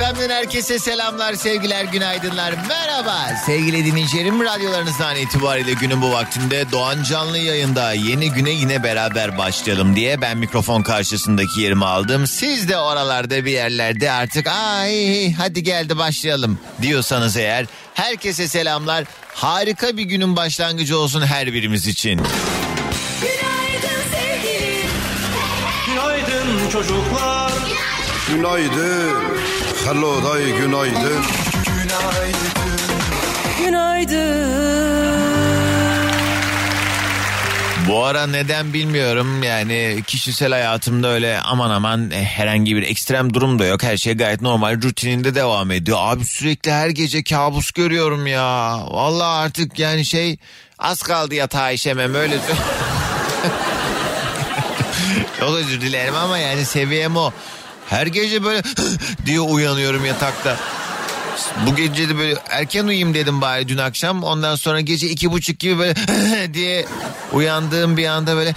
FM'den herkese selamlar, sevgiler, günaydınlar. Merhaba sevgili dinleyicilerim. Radyolarınızdan itibariyle günün bu vaktinde Doğan Canlı yayında yeni güne yine beraber başlayalım diye ben mikrofon karşısındaki yerimi aldım. Siz de oralarda bir yerlerde artık ay hadi geldi başlayalım diyorsanız eğer herkese selamlar. Harika bir günün başlangıcı olsun her birimiz için. Günaydın sevgilim. Günaydın çocuklar. Günaydın. Hello day günaydın. Günaydın. Bu ara neden bilmiyorum yani kişisel hayatımda öyle aman aman eh, herhangi bir ekstrem durum da yok. Her şey gayet normal rutininde devam ediyor. Abi sürekli her gece kabus görüyorum ya. Vallahi artık yani şey az kaldı yatağa işemem öyle Çok özür dilerim ama yani seviyem o. Her gece böyle diye uyanıyorum yatakta. Bu gece de böyle erken uyuyayım dedim bari dün akşam. Ondan sonra gece iki buçuk gibi böyle diye uyandığım bir anda böyle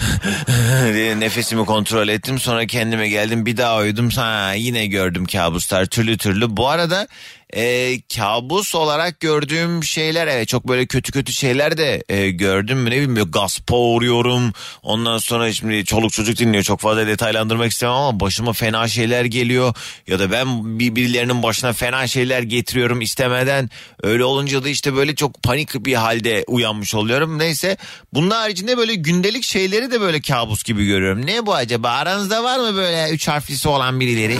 diye nefesimi kontrol ettim. Sonra kendime geldim bir daha uyudum. Ha, yine gördüm kabuslar türlü türlü. Bu arada e, kabus olarak gördüğüm şeyler evet çok böyle kötü kötü şeyler de e, gördüm ne bileyim böyle gaspa uğruyorum. Ondan sonra şimdi çoluk çocuk dinliyor çok fazla detaylandırmak istemem ama başıma fena şeyler geliyor. Ya da ben bir birilerinin başına fena şeyler getiriyorum istemeden. Öyle olunca da işte böyle çok panik bir halde uyanmış oluyorum. Neyse bunun haricinde böyle gündelik şeyleri de böyle kabus gibi görüyorum. Ne bu acaba aranızda var mı böyle üç harflisi olan birileri?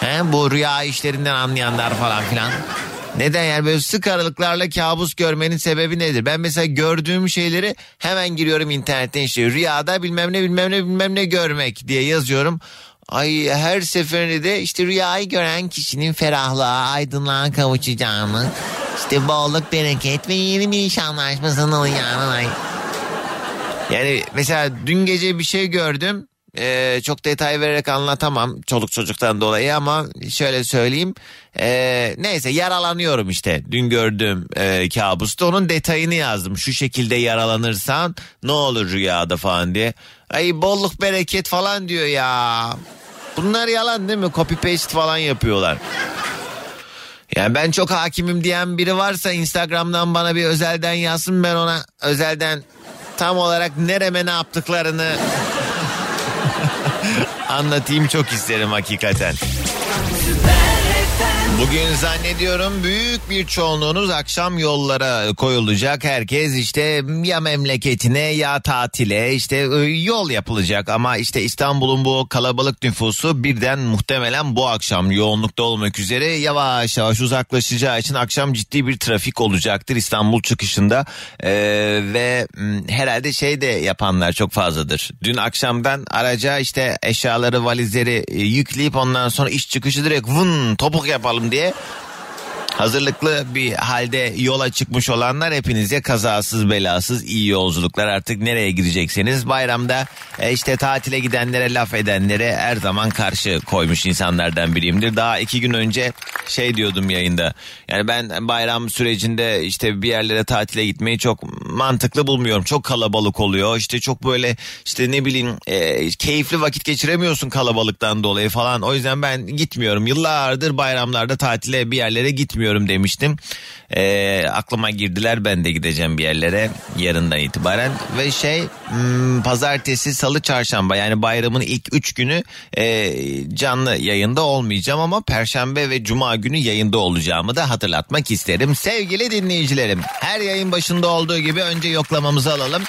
He, bu rüya işlerinden anlayanlar falan filan. Neden yani böyle sık aralıklarla kabus görmenin sebebi nedir? Ben mesela gördüğüm şeyleri hemen giriyorum internetten işte rüyada bilmem ne bilmem ne bilmem ne görmek diye yazıyorum. Ay her seferinde de işte rüyayı gören kişinin ferahlığa, aydınlığa kavuşacağını, işte bolluk, bereket ve yeni bir iş anlaşmasının olacağını. Yani mesela dün gece bir şey gördüm. Ee, çok detay vererek anlatamam çoluk çocuktan dolayı ama şöyle söyleyeyim. Ee, neyse yaralanıyorum işte dün gördüğüm e, kabusta onun detayını yazdım. Şu şekilde yaralanırsan ne olur rüyada falan diye. Ay bolluk bereket falan diyor ya. Bunlar yalan değil mi? Copy paste falan yapıyorlar. Yani ben çok hakimim diyen biri varsa Instagram'dan bana bir özelden yazsın ben ona özelden tam olarak nereme ne yaptıklarını anlatayım çok isterim hakikaten. Bugün zannediyorum büyük bir çoğunluğunuz akşam yollara koyulacak. Herkes işte ya memleketine ya tatile işte e, yol yapılacak. Ama işte İstanbul'un bu kalabalık nüfusu birden muhtemelen bu akşam yoğunlukta olmak üzere yavaş yavaş uzaklaşacağı için akşam ciddi bir trafik olacaktır İstanbul çıkışında. Ee, ve herhalde şey de yapanlar çok fazladır. Dün akşamdan araca işte eşyaları valizleri e, yükleyip ondan sonra iş çıkışı direkt vın topuk yapalım diye hazırlıklı bir halde yola çıkmış olanlar hepinize kazasız belasız iyi yolculuklar artık nereye gidecekseniz bayramda e, işte tatile gidenlere laf edenlere her zaman karşı koymuş insanlardan biriyimdir. Daha iki gün önce şey diyordum yayında yani ben bayram sürecinde işte bir yerlere tatile gitmeyi çok mantıklı bulmuyorum. Çok kalabalık oluyor işte çok böyle işte ne bileyim e, keyifli vakit geçiremiyorsun kalabalıktan dolayı falan. O yüzden ben gitmiyorum yıllardır bayramlarda tatile bir yerlere gitmiyorum demiştim. E, aklıma girdiler ben de gideceğim bir yerlere yarından itibaren ve şey hmm, pazartesi salı çarşamba yani bayramın ilk üç günü e, canlı yayında olmayacağım ama perşembe ve cuma günü yayında olacağımı da hatırlatmak isterim. Sevgili dinleyicilerim her yayın başında olduğu gibi önce yoklamamızı alalım.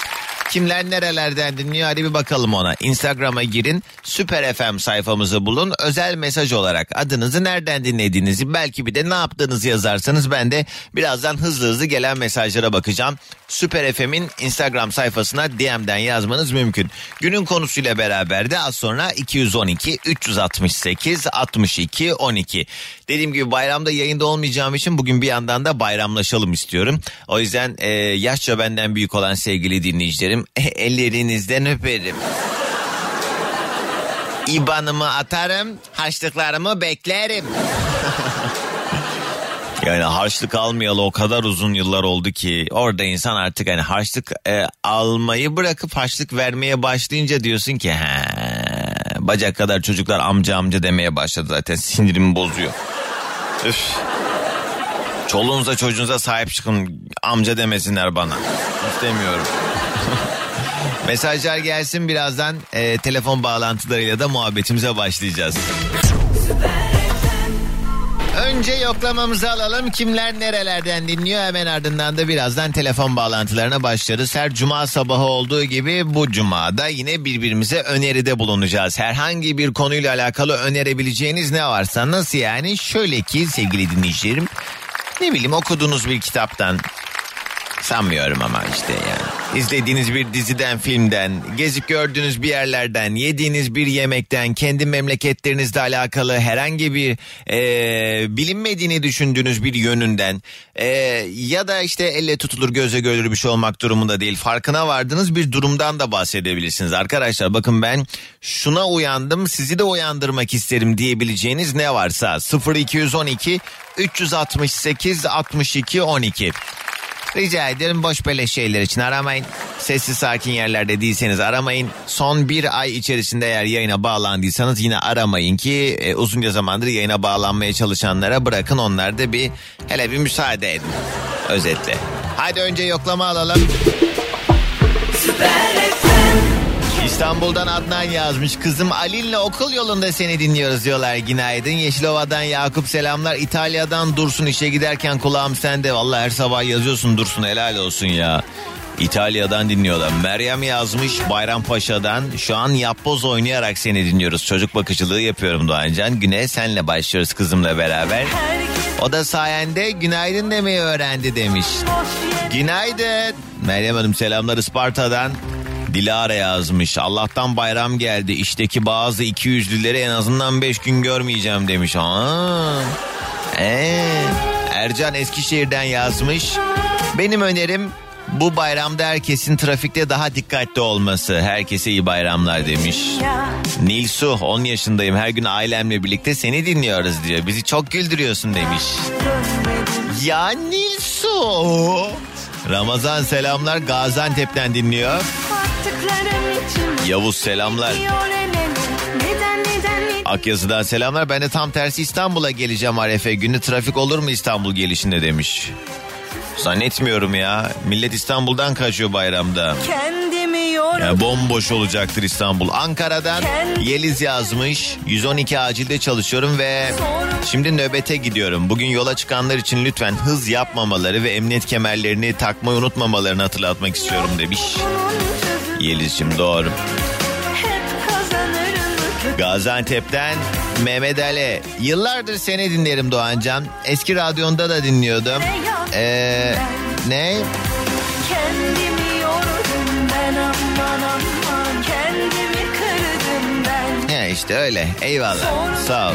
Kimler nerelerden dinliyor hadi bir bakalım ona. Instagram'a girin Süper FM sayfamızı bulun. Özel mesaj olarak adınızı nereden dinlediğinizi belki bir de ne yaptığınızı yazarsanız ben de birazdan hızlı hızlı gelen mesajlara bakacağım. Süper FM'in Instagram sayfasına DM'den yazmanız mümkün. Günün konusuyla beraber de az sonra 212 368 62 12. Dediğim gibi bayramda yayında olmayacağım için bugün bir yandan da bayramlaşalım istiyorum. O yüzden e, yaşça benden büyük olan sevgili dinleyicilerim ellerinizden öperim. İban'ımı atarım, harçlıklarımı beklerim. Yani harçlık almayalı o kadar uzun yıllar oldu ki orada insan artık hani harçlık e, almayı bırakıp harçlık vermeye başlayınca diyorsun ki he bacak kadar çocuklar amca amca demeye başladı zaten sinirimi bozuyor. Üf. Çoluğunuza çocuğunuza sahip çıkın amca demesinler bana. İstemiyorum. Mesajlar gelsin birazdan e, telefon bağlantılarıyla da muhabbetimize başlayacağız. Önce yoklamamızı alalım. Kimler nerelerden dinliyor hemen ardından da birazdan telefon bağlantılarına başlarız. Her cuma sabahı olduğu gibi bu cumada yine birbirimize öneride bulunacağız. Herhangi bir konuyla alakalı önerebileceğiniz ne varsa nasıl yani? Şöyle ki sevgili dinleyicilerim ne bileyim okuduğunuz bir kitaptan Sanmıyorum ama işte yani. İzlediğiniz bir diziden, filmden, gezip gördüğünüz bir yerlerden, yediğiniz bir yemekten, kendi memleketlerinizle alakalı herhangi bir e, bilinmediğini düşündüğünüz bir yönünden e, ya da işte elle tutulur göze görülür bir şey olmak durumunda değil. Farkına vardığınız bir durumdan da bahsedebilirsiniz. Arkadaşlar bakın ben şuna uyandım sizi de uyandırmak isterim diyebileceğiniz ne varsa 0212 368 62 12 Rica ederim boş böyle şeyler için aramayın. Sessiz sakin yerlerde değilseniz aramayın. Son bir ay içerisinde eğer yayına bağlandıysanız yine aramayın ki e, uzunca zamandır yayına bağlanmaya çalışanlara bırakın onlar da bir hele bir müsaade edin. Özetle. Hadi önce yoklama alalım. İstanbul'dan Adnan yazmış. Kızım Alil'le okul yolunda seni dinliyoruz diyorlar. Günaydın. Yeşilova'dan Yakup selamlar. İtalya'dan Dursun işe giderken kulağım sende. Vallahi her sabah yazıyorsun Dursun helal olsun ya. İtalya'dan dinliyorlar. Meryem yazmış Bayrampaşa'dan. Şu an yapboz oynayarak seni dinliyoruz. Çocuk bakıcılığı yapıyorum Doğancan. Güne senle başlıyoruz kızımla beraber. O da sayende günaydın demeyi öğrendi demiş. Günaydın. Meryem Hanım selamlar Isparta'dan. Dilara yazmış. Allah'tan bayram geldi. İşteki bazı iki yüzlüleri en azından beş gün görmeyeceğim demiş. Aa. Ee, Ercan Eskişehir'den yazmış. Benim önerim bu bayramda herkesin trafikte daha dikkatli olması. Herkese iyi bayramlar demiş. Nilsu 10 yaşındayım her gün ailemle birlikte seni dinliyoruz diyor. Bizi çok güldürüyorsun demiş. Ya Nilsu. Ramazan selamlar Gaziantep'ten dinliyor. Yavuz selamlar. Akyazı'dan selamlar. Ben de tam tersi İstanbul'a geleceğim Arefe. Günü trafik olur mu İstanbul gelişinde demiş. Zannetmiyorum ya. Millet İstanbul'dan kaçıyor bayramda. Kendimi yorum. Ya bomboş olacaktır İstanbul. Ankara'dan Yeliz yazmış. 112 acilde çalışıyorum ve şimdi nöbete gidiyorum. Bugün yola çıkanlar için lütfen hız yapmamaları ve emniyet kemerlerini takmayı unutmamalarını hatırlatmak istiyorum demiş. Yeliz'cim doğru. Gaziantep'ten Mehmet Ali. Yıllardır seni dinlerim Doğancan. Eski radyonda da dinliyordum. Ee, ne? Kendimi yordum ben aman aman. Kendimi kırdım ben. Ya işte öyle. Eyvallah. Sağ ol.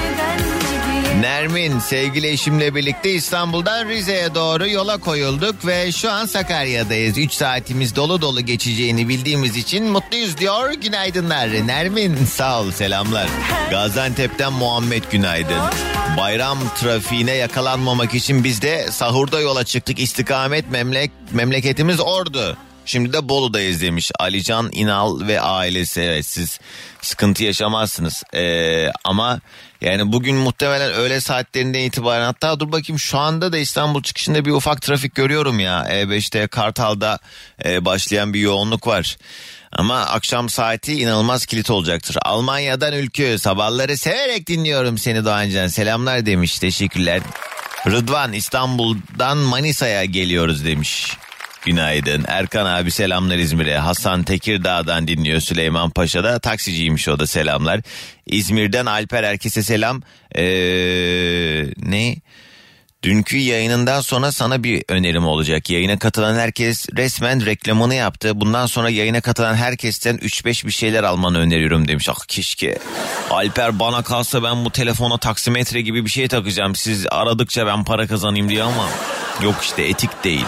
Nermin sevgili eşimle birlikte İstanbul'dan Rize'ye doğru yola koyulduk ve şu an Sakarya'dayız. 3 saatimiz dolu dolu geçeceğini bildiğimiz için mutluyuz diyor. Günaydınlar. Nermin sağ ol selamlar. Gaziantep'ten Muhammed günaydın. Bayram trafiğine yakalanmamak için biz de sahurda yola çıktık. İstikamet memlek memleketimiz Ordu. Şimdi de Bolu'dayız demiş Alican İnal ve ailesi. Evet siz sıkıntı yaşamazsınız. Ee, ama yani bugün muhtemelen öğle saatlerinden itibaren hatta dur bakayım şu anda da İstanbul çıkışında bir ufak trafik görüyorum ya. E5'te Kartal'da e, başlayan bir yoğunluk var. Ama akşam saati inanılmaz kilit olacaktır. Almanya'dan Ülkü sabahları severek dinliyorum seni Doğancan. Selamlar demiş teşekkürler. Rıdvan İstanbul'dan Manisa'ya geliyoruz demiş. Günaydın. Erkan abi selamlar İzmir'e. Hasan Tekirdağ'dan dinliyor Süleyman Paşa'da. Taksiciymiş o da selamlar. İzmir'den Alper herkese selam. Ee, ne? Dünkü yayınından sonra sana bir önerim olacak. Yayına katılan herkes resmen reklamını yaptı. Bundan sonra yayına katılan herkesten 3-5 bir şeyler almanı öneriyorum demiş. Ah keşke. Alper bana kalsa ben bu telefona taksimetre gibi bir şey takacağım. Siz aradıkça ben para kazanayım diye ama yok işte etik değil.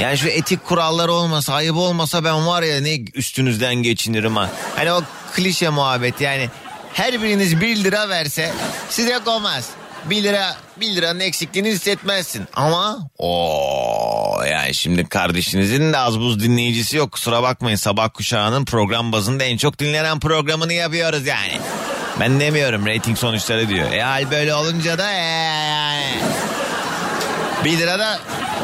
Yani şu etik kuralları olmasa, ayıp olmasa ben var ya ne üstünüzden geçinirim ha. Hani o klişe muhabbet yani her biriniz 1 lira verse size koymaz. 1 lira 1 liranın eksikliğini hissetmezsin. Ama o yani şimdi kardeşinizin de az buz dinleyicisi yok. Kusura bakmayın sabah kuşağının program bazında en çok dinlenen programını yapıyoruz yani. Ben demiyorum rating sonuçları diyor. E hal böyle olunca da e, yani. 1 lira da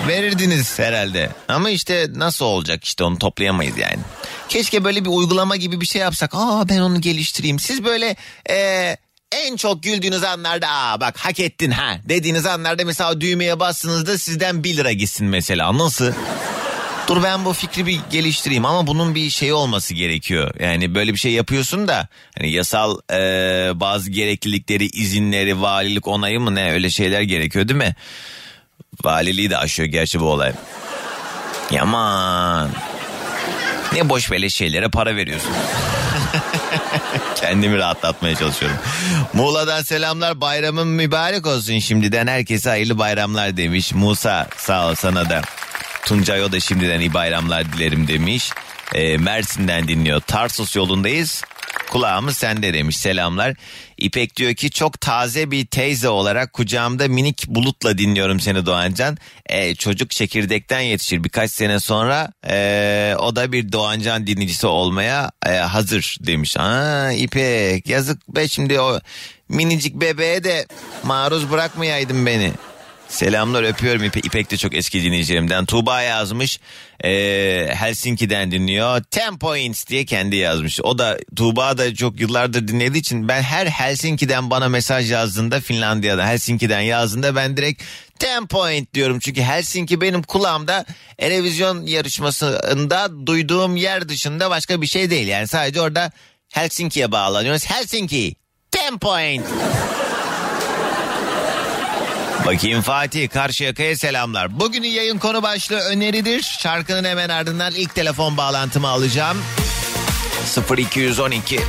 verirdiniz herhalde. Ama işte nasıl olacak işte onu toplayamayız yani. Keşke böyle bir uygulama gibi bir şey yapsak. Aa ben onu geliştireyim. Siz böyle e, en çok güldüğünüz anlarda aa bak hak ettin ha dediğiniz anlarda mesela düğmeye bastığınızda sizden 1 lira gitsin mesela. Nasıl? Dur ben bu fikri bir geliştireyim ama bunun bir şeyi olması gerekiyor. Yani böyle bir şey yapıyorsun da hani yasal e, bazı gereklilikleri, izinleri, valilik onayı mı ne öyle şeyler gerekiyor değil mi? Valiliği de aşıyor gerçi bu olay. Yaman. Ne boş böyle şeylere para veriyorsun. Kendimi rahatlatmaya çalışıyorum. Muğla'dan selamlar bayramın mübarek olsun şimdiden herkese hayırlı bayramlar demiş. Musa sağ ol sana da. Tuncay o da şimdiden iyi bayramlar dilerim demiş. Ee, Mersin'den dinliyor. Tarsus yolundayız. Kulağımız sende demiş selamlar. İpek diyor ki çok taze bir teyze olarak kucağımda minik bulutla dinliyorum seni Doğancan. Ee, çocuk çekirdekten yetişir birkaç sene sonra ee, o da bir Doğancan dinleyicisi olmaya ee, hazır demiş. Aa İpek yazık be şimdi o minicik bebeğe de maruz bırakmayaydın beni. Selamlar öpüyorum İpek, İpek de çok eski dinleyicilerimden. Tuğba yazmış ee, Helsinki'den dinliyor. Ten Points diye kendi yazmış. O da Tuğba da çok yıllardır dinlediği için ben her Helsinki'den bana mesaj yazdığında Finlandiya'da Helsinki'den yazdığında ben direkt Ten Point diyorum. Çünkü Helsinki benim kulağımda televizyon yarışmasında duyduğum yer dışında başka bir şey değil. Yani sadece orada Helsinki'ye bağlanıyoruz. Helsinki Ten Point. Bakayım Fatih Karşıyaka'ya selamlar. Bugünün yayın konu başlığı öneridir. Şarkının hemen ardından ilk telefon bağlantımı alacağım. 0212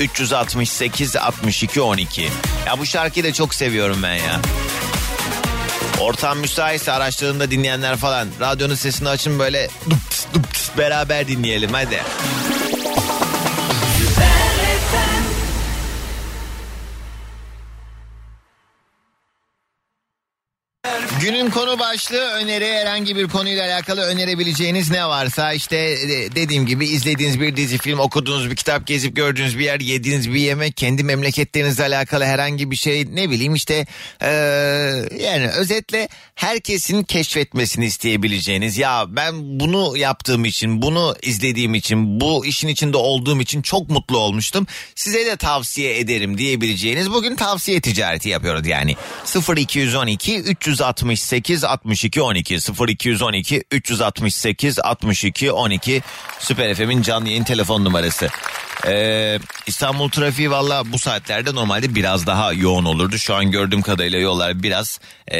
368 62 12. Ya bu şarkıyı da çok seviyorum ben ya. Ortam müsaitse araçlarında dinleyenler falan radyonun sesini açın böyle dupt dupt beraber dinleyelim hadi. Günün konu başlığı öneri herhangi bir konuyla alakalı önerebileceğiniz ne varsa işte e, dediğim gibi izlediğiniz bir dizi film okuduğunuz bir kitap gezip gördüğünüz bir yer yediğiniz bir yemek kendi memleketlerinizle alakalı herhangi bir şey ne bileyim işte e, yani özetle herkesin keşfetmesini isteyebileceğiniz ya ben bunu yaptığım için bunu izlediğim için bu işin içinde olduğum için çok mutlu olmuştum size de tavsiye ederim diyebileceğiniz bugün tavsiye ticareti yapıyoruz yani. 0212 368 62 12 0212 368 62 12 Süper FM'in canlı yayın telefon numarası. Ee, İstanbul trafiği valla bu saatlerde normalde biraz daha yoğun olurdu. Şu an gördüğüm kadarıyla yollar biraz ee,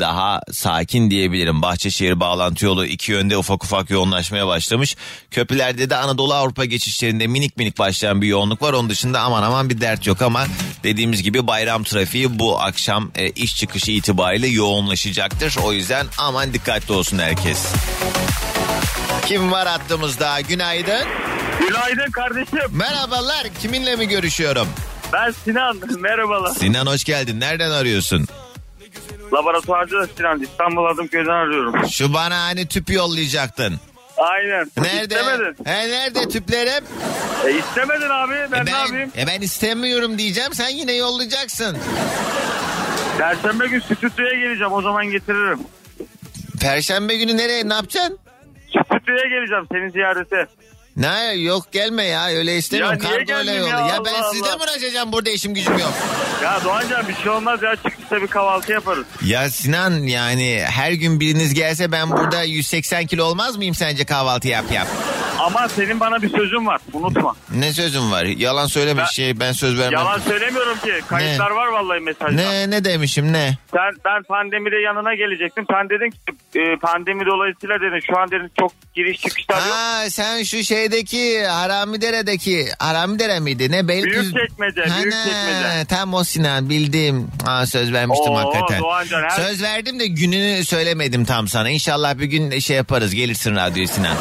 daha sakin diyebilirim. Bahçeşehir bağlantı yolu iki yönde ufak ufak yoğunlaşmaya başlamış. Köprülerde de Anadolu Avrupa geçişlerinde minik minik başlayan bir yoğunluk var. Onun dışında aman aman bir dert yok ama dediğimiz gibi bayram trafiği bu akşam e, iş çıkışı itibariyle yoğunlaşacaktır. O yüzden aman dikkatli olsun herkes. Kim var hattımızda? Günaydın. Günaydın kardeşim. Merhabalar. Kiminle mi görüşüyorum? Ben Sinan. Merhabalar. Sinan hoş geldin. Nereden arıyorsun? Laboratuvarcı Sinan. İstanbul Adımköy'den arıyorum. Şu bana hani tüp yollayacaktın. Aynen. Nerede? İstemedin. He nerede tüplerim? E, istemedin abi. Ben, E ne yapayım? e ben istemiyorum diyeceğim. Sen yine yollayacaksın. Perşembe gün stüdyoya geleceğim. O zaman getiririm. Perşembe günü nereye ne yapacaksın? Stüdyoya geleceğim seni ziyarete. Ne yok gelme ya öyle istemiyorum. Ya niye Kargo öyle ya? Ya, ben Allah sizden mi uğraşacağım burada işim gücüm yok. Ya Doğancan bir şey olmaz ya çıkışta bir kahvaltı yaparız. Ya Sinan yani her gün biriniz gelse ben burada 180 kilo olmaz mıyım sence kahvaltı yap yap. Ama senin bana bir sözün var unutma. Ne sözüm var? Yalan söyleme Ben- şey ben söz vermem. Yalan söylemiyorum ki kayıtlar var vallahi mesajda. Ne ne demişim ne? Sen, ben pandemide yanına gelecektim. Sen dedin ki e, pandemi dolayısıyla dedin şu an dedin çok giriş çıkışlar yok. Ha sen şu şeydeki Haramidere'deki Haramidere miydi ne? Beylikdüzü- Büyükçekmece, Ha, Büyükçekmece. Tam o Sinan bildim. Ha, söz vermiştim Oo, hakikaten. Doğancan, her- Söz verdim de gününü söylemedim tam sana. İnşallah bir gün şey yaparız gelirsin radyoya Sinan.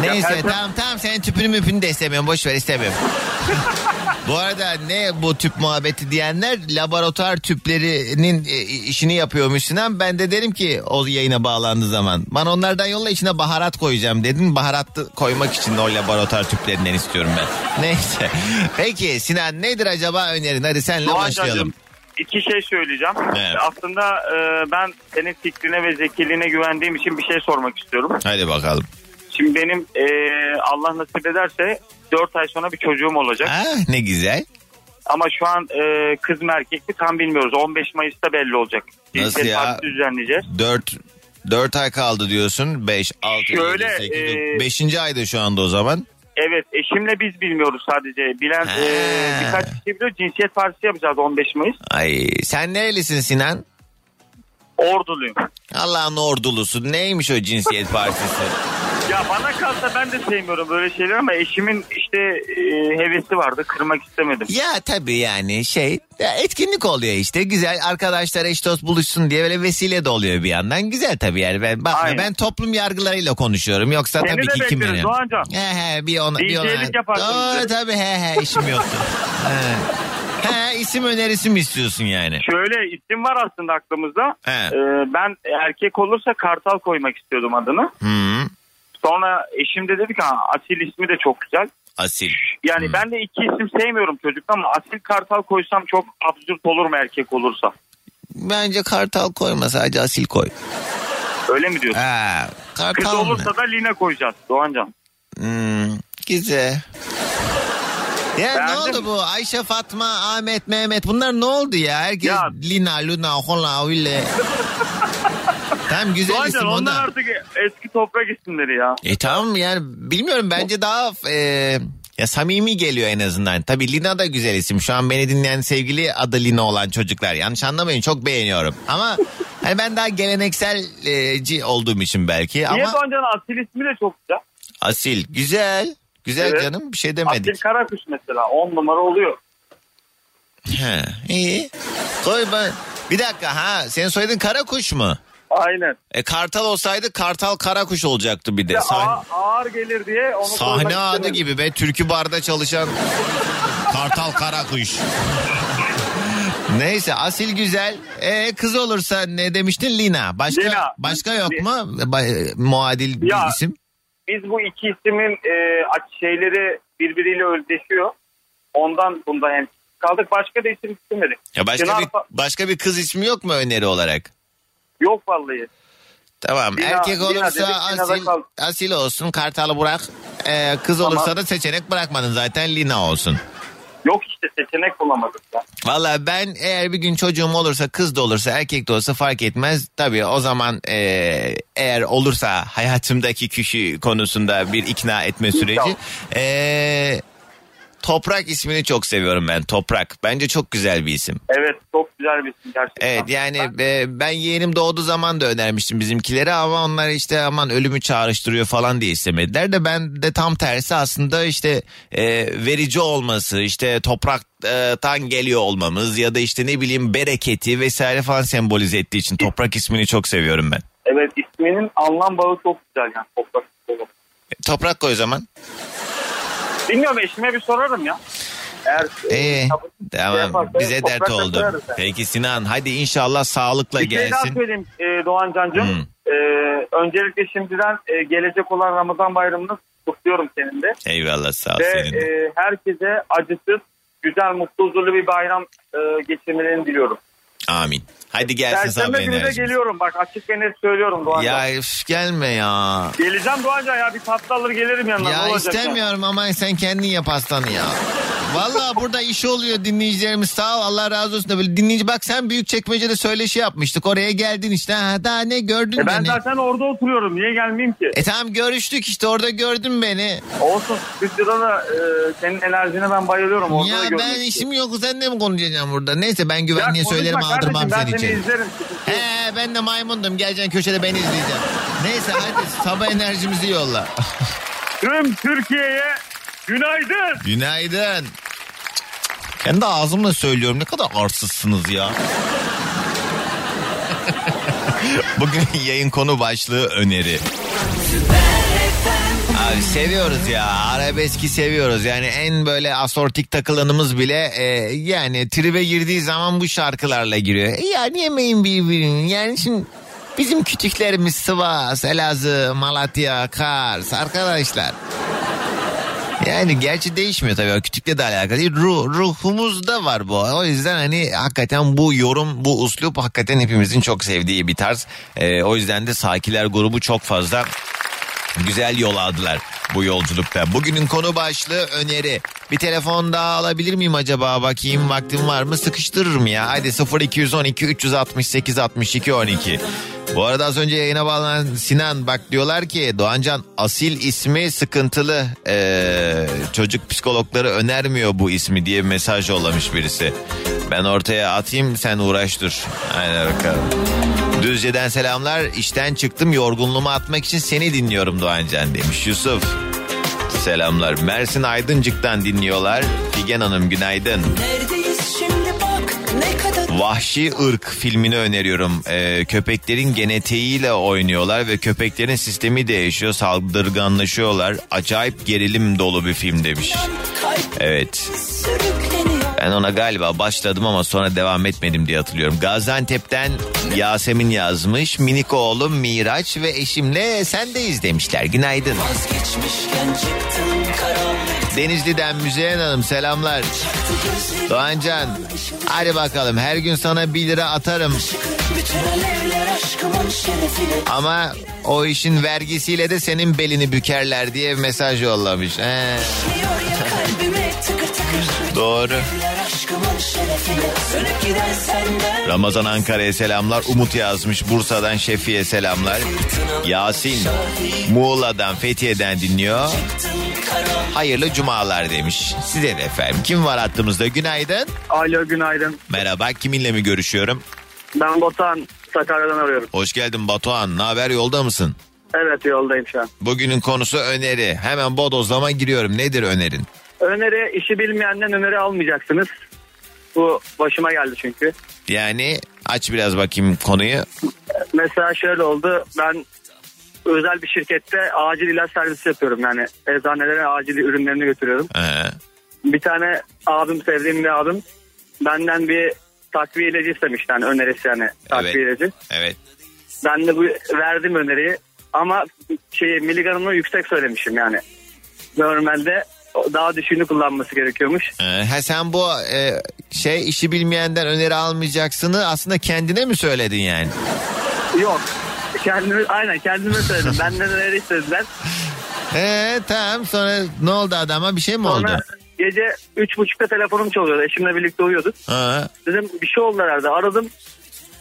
Neyse Perşembe- tamam tamam senin tüpünü müpünü de istemiyorum boş ver istemiyorum. bu arada ne bu tüp muhabbeti diyenler laboratuvar tüplerinin e, işini yapıyormuş Sinan. Ben de derim ki o yayına bağlandığı zaman. Bana onlardan yolla içine baharat koyacağım dedin. Baharatlı koymak için o laboratuvar tüplerinden istiyorum ben. Neyse. Peki Sinan nedir acaba önerin? Hadi senle Doğancan'cığım, başlayalım. iki şey söyleyeceğim. Evet. Aslında e, ben senin fikrine ve zekiliğine güvendiğim için bir şey sormak istiyorum. Hadi bakalım. Şimdi benim e, Allah nasip ederse 4 ay sonra bir çocuğum olacak. Ah ne güzel. Ama şu an e, kız mı erkek mi tam bilmiyoruz. 15 Mayıs'ta belli olacak. Nasıl Cinsiyet ya? partisi düzenleyeceğiz. 4 4 ay kaldı diyorsun. 5 6 Şöyle, 7 8 e, 5. ayda şu anda o zaman. Evet eşimle biz bilmiyoruz sadece. Bilen He. e, birkaç kişi biliyor. Cinsiyet partisi yapacağız 15 Mayıs. Ay sen nerelisin Sinan? Orduluyum. Allah'ın ordulusu. Neymiş o cinsiyet partisi? Ya bana kalsa ben de sevmiyorum böyle şeyler ama eşimin işte e, hevesi vardı. Kırmak istemedim. ya tabii yani şey ya etkinlik oluyor işte. Güzel arkadaşlar eş dost buluşsun diye böyle vesile de oluyor bir yandan. Güzel tabii yani. Ben bakma Aynen. ben toplum yargılarıyla konuşuyorum. Yoksa Seni tabii ki kim benim? Doğancan. He he bir ona bir ona. Doğru tabii he he işim yoktu. he. he isim önerisi mi istiyorsun yani? Şöyle isim var aslında aklımızda. He. E, ben erkek olursa Kartal koymak istiyordum adını. Hı, Sonra eşim de dedi ki "Ha, Asil ismi de çok güzel. asil. Yani ben de iki isim sevmiyorum çocukta ama Asil Kartal koysam çok absürt olur mu erkek olursa? Bence kartal koyma sadece asil koy. Öyle mi diyorsun? Ha, Kız kartal mı? olursa da Lina koyacağız Doğancan. Hmm, güzel. Ya ne Beğendin oldu mi? bu? Ayşe, Fatma, Ahmet, Mehmet bunlar ne oldu ya? Herkes Ya- Lina, Luna, Hola, öyle. tamam güzel Doğancan isim onlar da. artık eski toprak isimleri ya. E tamam yani bilmiyorum bence daha e, ya samimi geliyor en azından. Tabii Lina da güzel isim. Şu an beni dinleyen sevgili adı Lina olan çocuklar. Yanlış anlamayın çok beğeniyorum. Ama hani ben daha gelenekselci olduğum için belki Niye ama Doğancan Asil ismi de çok güzel. asil güzel. Güzel Evet. canım bir şey demedik. Asil Karakuş mesela 10 numara oluyor. He, iyi. Koy ben. Bir dakika ha senin soyadın Karakuş mu? Aynen. E Kartal olsaydı Kartal Karakuş olacaktı bir de. Ya ağır, ağır gelir diye onu sahne adı istemedim. gibi be türkü barda çalışan Kartal Karakuş. Neyse asil güzel. E kız olursa ne demiştin Lina? Başka Lina. başka yok mu? Ba- muadil bir Ya. isim. Biz bu iki ismin e, şeyleri birbiriyle özdeşiyor. Ondan bunda hem kaldık. Başka da isim istemedik. Ya başka Çınar bir başka bir kız ismi yok mu öneri olarak? Yok vallahi. Tamam. Lina- Erkek olursa dedik, Lina'da asil, asil olsun. Kartalı bırak. Ee, kız olursa da seçenek bırakmadın zaten Lina olsun. Yok işte seçenek bulamadık ya. Valla ben eğer bir gün çocuğum olursa kız da olursa erkek de olsa fark etmez. Tabii o zaman ee, eğer olursa hayatımdaki kişi konusunda bir ikna etme süreci. İnşallah. Toprak ismini çok seviyorum ben. Toprak. Bence çok güzel bir isim. Evet çok güzel bir isim gerçekten. Evet yani e, ben yeğenim doğduğu zaman da önermiştim bizimkilere ama onlar işte aman ölümü çağrıştırıyor falan diye istemediler de ben de tam tersi aslında işte e, verici olması işte topraktan geliyor olmamız ya da işte ne bileyim bereketi vesaire falan sembolize ettiği için toprak ismini çok seviyorum ben. Evet isminin anlam bağı çok güzel yani toprak. E, Toprak koy o zaman. Bilmiyorum eşime bir sorarım ya. Eğer İyi kabul- şey tamam yaparsa bize dert oldu. yani. Peki Sinan hadi inşallah sağlıkla Bir şey daha gelsin. söyleyeyim e, Doğan Can'cığım. Hmm. E, öncelikle şimdiden e, gelecek olan Ramazan bayramını kutluyorum senin de. Eyvallah sağ ol Ve senin de. e, herkese acısız, güzel, mutlu, huzurlu bir bayram e, geçirmelerini diliyorum. Amin. Hadi gelsin Perşembe sabah günü de enerjimiz. geliyorum bak açık ve net söylüyorum Doğancan. Ya üf, gelme ya. Geleceğim Doğancan ya bir tatlı alır gelirim yanına. ne Ya olacak istemiyorum ama sen kendin yap hastanı ya. Vallahi burada iş oluyor dinleyicilerimiz sağ ol Allah razı olsun da böyle dinleyici bak sen büyük çekmecede söyleşi yapmıştık oraya geldin işte ha, daha ne gördün E ben beni. zaten orada oturuyorum niye gelmeyeyim ki? E tamam görüştük işte orada gördün beni. Olsun stüdyoda da e, senin enerjine ben bayılıyorum. Orada da ya görmek ben istiyorum. işim yok sen de mi konuşacaksın burada? Neyse ben Ya güvenliğe konuşma söylerim aldırmam kardeşim, seni Ben seni izlerim. He ben de maymundum geleceksin köşede beni izleyeceğim. Neyse hadi sabah enerjimizi yolla. Tüm Türkiye'ye günaydın. Günaydın. Kendi ağzımla söylüyorum ne kadar arsızsınız ya. Bugün yayın konu başlığı öneri. Abi seviyoruz ya arabeski seviyoruz yani en böyle asortik takılanımız bile e, yani tribe girdiği zaman bu şarkılarla giriyor. E, yani yemeyin birbirini yani şimdi bizim küçüklerimiz Sivas, Elazığ, Malatya, Kars arkadaşlar. Yani gerçi değişmiyor tabii. Küçükle de alakalı değil. Ruh, ruhumuzda var bu. O yüzden hani hakikaten bu yorum, bu uslup hakikaten hepimizin çok sevdiği bir tarz. Ee, o yüzden de Sakiler grubu çok fazla güzel yol aldılar bu yolculukta. Bugünün konu başlığı öneri. Bir telefon daha alabilir miyim acaba? Bakayım vaktim var mı? Sıkıştırırım ya. Hadi 0212 368 62 12. Bu arada az önce yayına bağlanan Sinan bak diyorlar ki Doğancan asil ismi sıkıntılı. Ee, çocuk psikologları önermiyor bu ismi diye mesaj yollamış birisi. Ben ortaya atayım sen uğraş dur. Aynen bakalım. Düzce'den selamlar. İşten çıktım yorgunluğumu atmak için seni dinliyorum Doğancan demiş Yusuf. Selamlar. Mersin Aydıncık'tan dinliyorlar. Figen Hanım günaydın. Bak kadar Vahşi Irk filmini öneriyorum. Ee, köpeklerin genetiğiyle oynuyorlar ve köpeklerin sistemi değişiyor. Saldırganlaşıyorlar. Acayip gerilim dolu bir film demiş. Evet. sürükleniyor. Ben ona galiba başladım ama sonra devam etmedim diye hatırlıyorum. Gaziantep'ten Yasemin yazmış. Minik oğlum Miraç ve eşimle sendeyiz demişler. Günaydın. Denizli'den Müzeyyen Hanım selamlar. Doğancan hadi bakalım her gün sana 1 lira atarım. Ama o işin vergisiyle de senin belini bükerler diye mesaj yollamış. He, Doğru. Ramazan Ankara'ya selamlar. Umut yazmış. Bursa'dan Şefi'ye selamlar. Yasin Muğla'dan Fethiye'den dinliyor. Hayırlı cumalar demiş. Size de efendim. Kim var hattımızda? Günaydın. Alo günaydın. Merhaba. Kiminle mi görüşüyorum? Ben Botan Sakarya'dan arıyorum. Hoş geldin Batuhan. Ne haber? Yolda mısın? Evet yoldayım şu an. Bugünün konusu öneri. Hemen bodozlama giriyorum. Nedir önerin? Öneri işi bilmeyenden öneri almayacaksınız. Bu başıma geldi çünkü. Yani aç biraz bakayım konuyu. Mesela şöyle oldu. Ben özel bir şirkette acil ilaç servisi yapıyorum. Yani eczanelere acil ürünlerini götürüyorum. Ee, Bir tane abim sevdiğim bir abim benden bir takviye ilacı istemişti. Yani önerisi yani takviye Evet. ilacı. evet. Ben de bu verdim öneriyi ama şey miligramını yüksek söylemişim yani. Normalde daha düşüğünü kullanması gerekiyormuş. Ee, ha sen bu e, şey işi bilmeyenden öneri almayacaksını aslında kendine mi söyledin yani? Yok. Kendimi aynen kendime söyledim. Benden öneri istediler. Ee, tamam sonra ne oldu adama bir şey mi Sonra oldu? gece üç buçukta telefonum çalıyordu. Eşimle birlikte uyuyorduk. Ha, Dedim bir şey oldu herhalde. Aradım.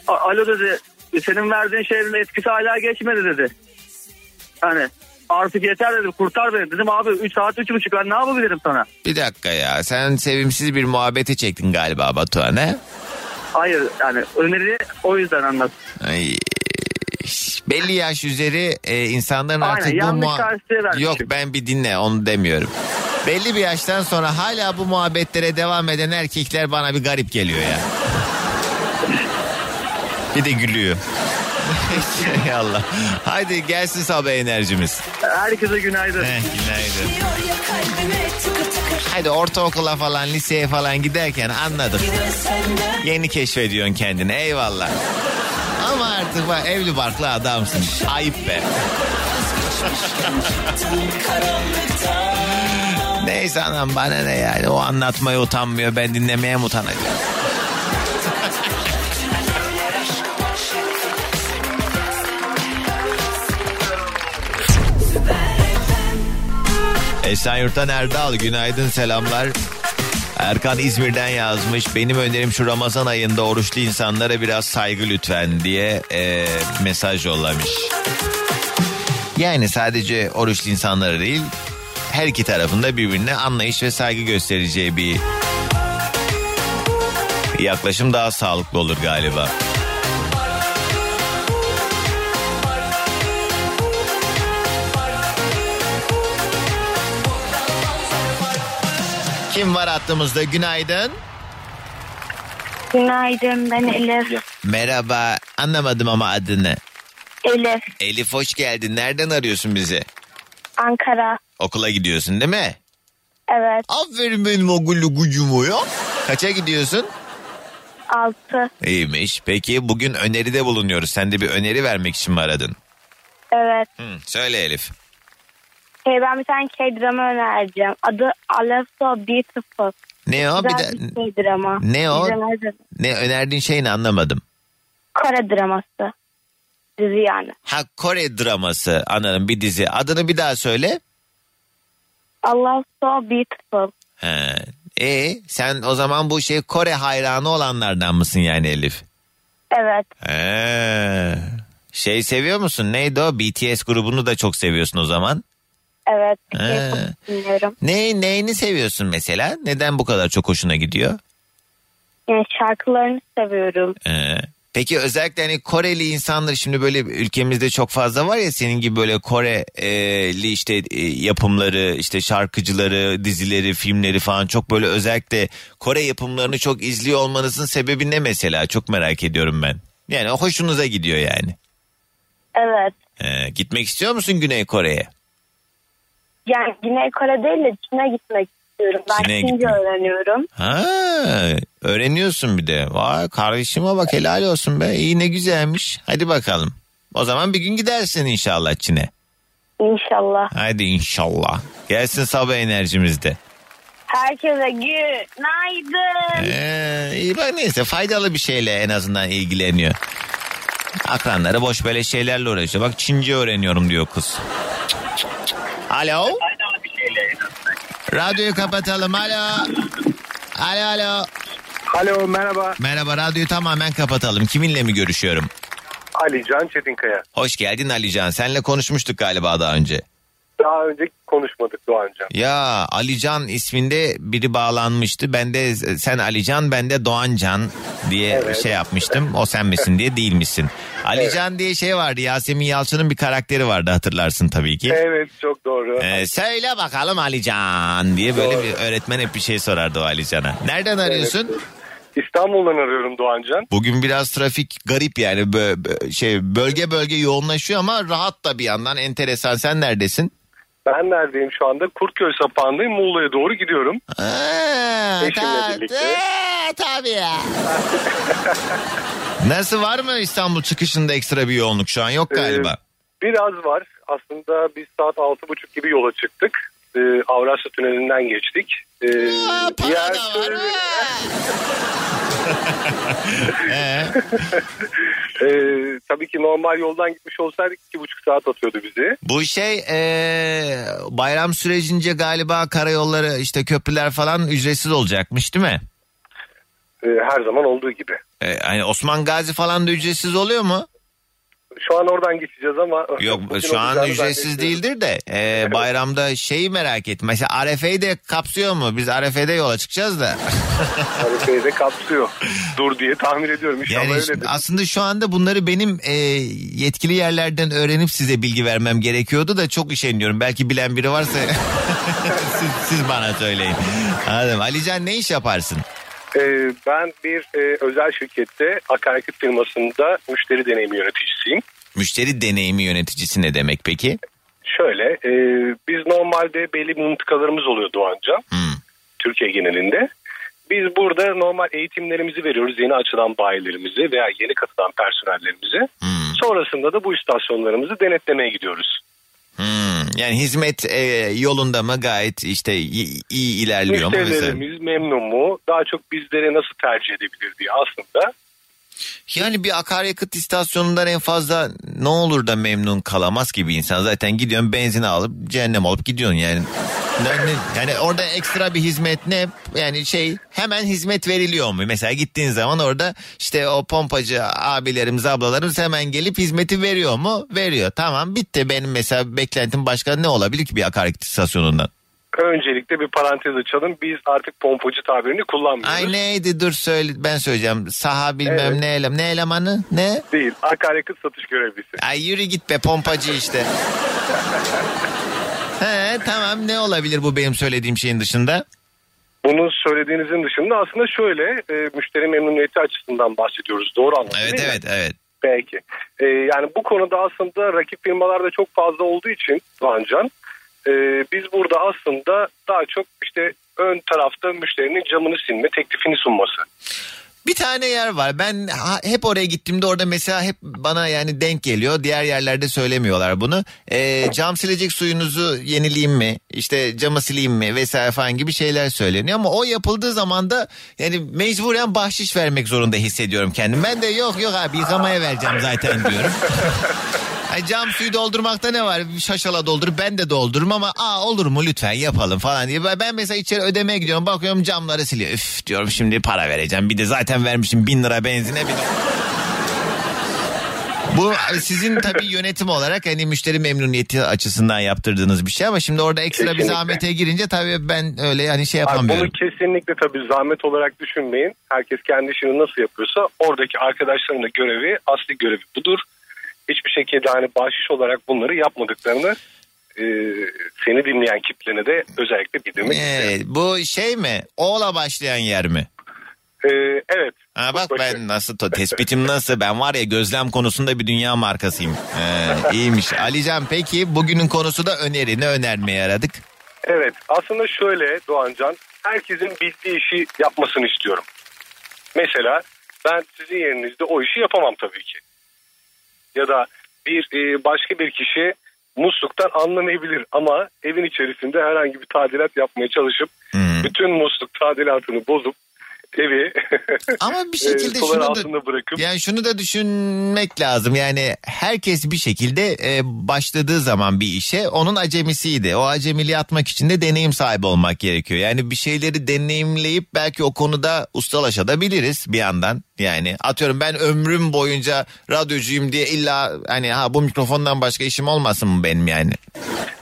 A- Alo dedi. Senin verdiğin şeylerin etkisi hala geçmedi dedi. Hani artık yeter dedim kurtar beni. Dedim abi 3 saat üç buçuk ben ne yapabilirim sana? bir dakika ya sen sevimsiz bir muhabbeti çektin galiba Batuhan he? Hayır yani öneri o yüzden anlat. Ay, belli yaş üzeri e, insanların Aynen, artık bu muha- vermişim. Yok ben bir dinle onu demiyorum. Belli bir yaştan sonra hala bu muhabbetlere devam eden erkekler bana bir garip geliyor ya. bir de gülüyor. Hay Allah. Haydi gelsin sabah enerjimiz. Herkese günaydın. Heh, günaydın. Haydi ortaokula falan liseye falan giderken anladık. Yeni keşfediyorsun kendini eyvallah. Ama artık bak evli barklı adamsın. Ayıp be. Neyse anam bana ne yani o anlatmaya utanmıyor ben dinlemeye mi utanacağım? Esenyurt'tan Erdal günaydın selamlar. Erkan İzmir'den yazmış. Benim önerim şu Ramazan ayında oruçlu insanlara biraz saygı lütfen diye e, mesaj yollamış. Yani sadece oruçlu insanlara değil her iki tarafında birbirine anlayış ve saygı göstereceği bir yaklaşım daha sağlıklı olur galiba. Kim var hattımızda? Günaydın. Günaydın ben Elif. Merhaba. Anlamadım ama adını. Elif Elif hoş geldin. Nereden arıyorsun bizi? Ankara. Okula gidiyorsun değil mi? Evet Aferin benim o gülü gucumu ya. Kaça gidiyorsun? 6. İyiymiş. Peki bugün öneride bulunuyoruz. Sen de bir öneri vermek için mi aradın? Evet. Hı, söyle Elif. Hey, ben bir tane K-drama önereceğim. Adı Aleppo Beautiful. Ne o? Bir Güzel de, bir K-drama. Ne o? Ne önerdiğin şeyini anlamadım. Kore draması. Dizi yani. Ha Kore draması anladım bir dizi. Adını bir daha söyle. Allah so beautiful. He. E sen o zaman bu şey Kore hayranı olanlardan mısın yani Elif? Evet. He. Şey seviyor musun? Neydi o? BTS grubunu da çok seviyorsun o zaman. Evet. K-pop dinliyorum. Ne, neyini seviyorsun mesela? Neden bu kadar çok hoşuna gidiyor? Yani şarkılarını seviyorum. Ee, peki özellikle hani Koreli insanlar şimdi böyle ülkemizde çok fazla var ya senin gibi böyle Koreli işte e, yapımları işte şarkıcıları dizileri filmleri falan çok böyle özellikle Kore yapımlarını çok izliyor olmanızın sebebi ne mesela çok merak ediyorum ben. Yani hoşunuza gidiyor yani. Evet. Ee, gitmek istiyor musun Güney Kore'ye? Yani Güney Kore değil de Çin'e gitmek istiyorum. Ben Çin'e Çince gitmek. öğreniyorum. Ha, öğreniyorsun bir de. Vay kardeşime bak helal olsun be. İyi ne güzelmiş. Hadi bakalım. O zaman bir gün gidersin inşallah Çin'e. İnşallah. Hadi inşallah. Gelsin sabah enerjimizde. Herkese günaydın. Ee, iyi bak neyse faydalı bir şeyle en azından ilgileniyor. Akranları boş böyle şeylerle uğraşıyor. Bak Çince öğreniyorum diyor kız. Alo. Radyoyu kapatalım. Alo. Alo alo. Alo merhaba Merhaba radyoyu tamamen kapatalım. Kiminle mi görüşüyorum? Ali Can Çetinkaya. Hoş geldin Alican. Seninle konuşmuştuk galiba daha önce. Daha önce konuşmadık Doğancan. Ya Alican isminde biri bağlanmıştı. Ben de sen Alican ben de Doğancan diye Evet. şey yapmıştım. O sen misin diye değil misin? Alican diye şey vardı. Yasemin Yalçın'ın bir karakteri vardı hatırlarsın tabii ki. Evet çok doğru. Ee, söyle bakalım Alican diye böyle bir öğretmen hep bir şey sorardı o Alican'a. Nereden arıyorsun? Evet. İstanbul'dan arıyorum Doğancan. Bugün biraz trafik garip yani bö- şey bölge bölge yoğunlaşıyor ama rahat da bir yandan enteresan. Sen neredesin? Ben neredeyim şu anda? Kurtköy sapağındayım. Muğla'ya doğru gidiyorum. Eşimle ta- birlikte. Ee, tabii ya. Nasıl var mı İstanbul çıkışında ekstra bir yoğunluk şu an yok galiba. Ee, biraz var. Aslında biz saat altı buçuk gibi yola çıktık. Ee, Avrasya Tüneli'nden geçtik. Ee, Aa, para diğer da var. türlü- Ee, Ee, tabii ki normal yoldan gitmiş olsaydık iki buçuk saat atıyordu bizi. bu şey ee, bayram sürecince galiba karayolları işte köprüler falan ücretsiz olacakmış değil mi? Ee, her zaman olduğu gibi. Ee, hani Osman Gazi falan da ücretsiz oluyor mu? Şu an oradan geçeceğiz ama... Yok şu an ücretsiz değildir de ee, bayramda şeyi merak ettim. Mesela Arefe'yi de kapsıyor mu? Biz Arefe'de yola çıkacağız da. Arife'yi de kapsıyor. Dur diye tahmin ediyorum. İnşallah Yani öyledir. aslında şu anda bunları benim e, yetkili yerlerden öğrenip size bilgi vermem gerekiyordu da çok üşeniyorum. Belki bilen biri varsa siz, siz bana söyleyin. Anladım. Alican ne iş yaparsın? Ee, ben bir e, özel şirkette akaryakıt firmasında müşteri deneyimi yöneticisiyim. Müşteri deneyimi yöneticisi ne demek peki? Şöyle e, biz normalde belli mıntıkalarımız oluyor Doğanca. Hmm. Türkiye genelinde. Biz burada normal eğitimlerimizi veriyoruz yeni açılan bayilerimizi veya yeni katılan personellerimizi. Hmm. Sonrasında da bu istasyonlarımızı denetlemeye gidiyoruz. Hmm. Yani hizmet e, yolunda mı gayet işte iyi, iyi ilerliyor mu? Müşterilerimiz memnun mu? Daha çok bizleri nasıl tercih edebilir diye aslında Yani bir akaryakıt istasyonundan en fazla ne olur da memnun kalamaz gibi insan. Zaten gidiyorsun benzin alıp cehennem olup gidiyorsun yani. Ne- Yani orada ekstra bir hizmet ne? Yani şey hemen hizmet veriliyor mu? Mesela gittiğin zaman orada işte o pompacı abilerimiz ablalarımız hemen gelip hizmeti veriyor mu? Veriyor. Tamam bitti. Benim mesela beklentim başka ne olabilir ki bir akaryakıt istasyonundan? Öncelikle bir parantez açalım. Biz artık pompacı tabirini kullanmıyoruz. Ay neydi dur söyle ben söyleyeceğim. Saha bilmem Evet. ne elem ne elemanı ne? Değil. Akaryakıt satış görevlisi. Ay yürü git be pompacı işte. He tamam ne olabilir bu benim söylediğim şeyin dışında? Bunu söylediğinizin dışında aslında şöyle e, müşteri memnuniyeti açısından bahsediyoruz. Doğru anladım Evet evet evet. Belki. E, yani bu konuda aslında rakip firmalarda çok fazla olduğu için Doğancan e, biz burada aslında daha çok işte ön tarafta müşterinin camını silme teklifini sunması. Bir tane yer var. Ben hep oraya gittiğimde orada mesela hep bana yani denk geliyor. Diğer yerlerde söylemiyorlar bunu. Ee, cam silecek suyunuzu yenileyim mi? İşte camı sileyim mi? Vesaire falan gibi şeyler söyleniyor. Ama o yapıldığı zaman da yani mecburen bahşiş vermek zorunda hissediyorum kendim. Ben de yok yok abi yıkamaya vereceğim zaten diyorum. Ay cam suyu doldurmakta ne var? Bir Şaşala doldurup ben de doldururum ama aa olur mu lütfen yapalım falan diye. Ben mesela içeri ödemeye gidiyorum bakıyorum camları siliyor. Üf diyorum şimdi para vereceğim. Bir de zaten vermişim bin lira benzine bir. Bu sizin tabii yönetim olarak hani müşteri memnuniyeti açısından yaptırdığınız bir şey ama şimdi orada ekstra bir Kesinlikle. zahmete girince tabii ben öyle hani şey Abi yapamıyorum. bunu kesinlikle tabii zahmet olarak düşünmeyin. Herkes kendi işini nasıl yapıyorsa oradaki arkadaşların da görevi, asli görevi budur. Hiçbir şekilde hani bahşiş olarak bunları yapmadıklarını e, seni dinleyen kitlene de özellikle bildirmek isterim. Evet, bu şey mi? O'la başlayan yer mi? E, evet. Ha bak Bakın. ben nasıl tespitim nasıl ben var ya gözlem konusunda bir dünya markasıyım. Ee, iyiymiş. Alican peki bugünün konusu da öneri ne önermeye aradık? Evet aslında şöyle Doğancan herkesin bildiği işi yapmasını istiyorum. Mesela ben sizin yerinizde o işi yapamam tabii ki. Ya da bir e, başka bir kişi musluktan anlamayabilir ama evin içerisinde herhangi bir tadilat yapmaya çalışıp Hmm. bütün musluk tadilatını bozup evi Ama bir şekilde şunu da bırakıp yani şunu da düşünmek lazım. Yani herkes bir şekilde e, başladığı zaman bir işe onun acemisiydi. O acemiliği atmak için de deneyim sahibi olmak gerekiyor. Yani bir şeyleri deneyimleyip belki o konuda ustalaşabiliriz bir yandan. Yani atıyorum ben ömrüm boyunca radyocuyum diye illa hani ha bu mikrofondan başka işim olmasın mı benim yani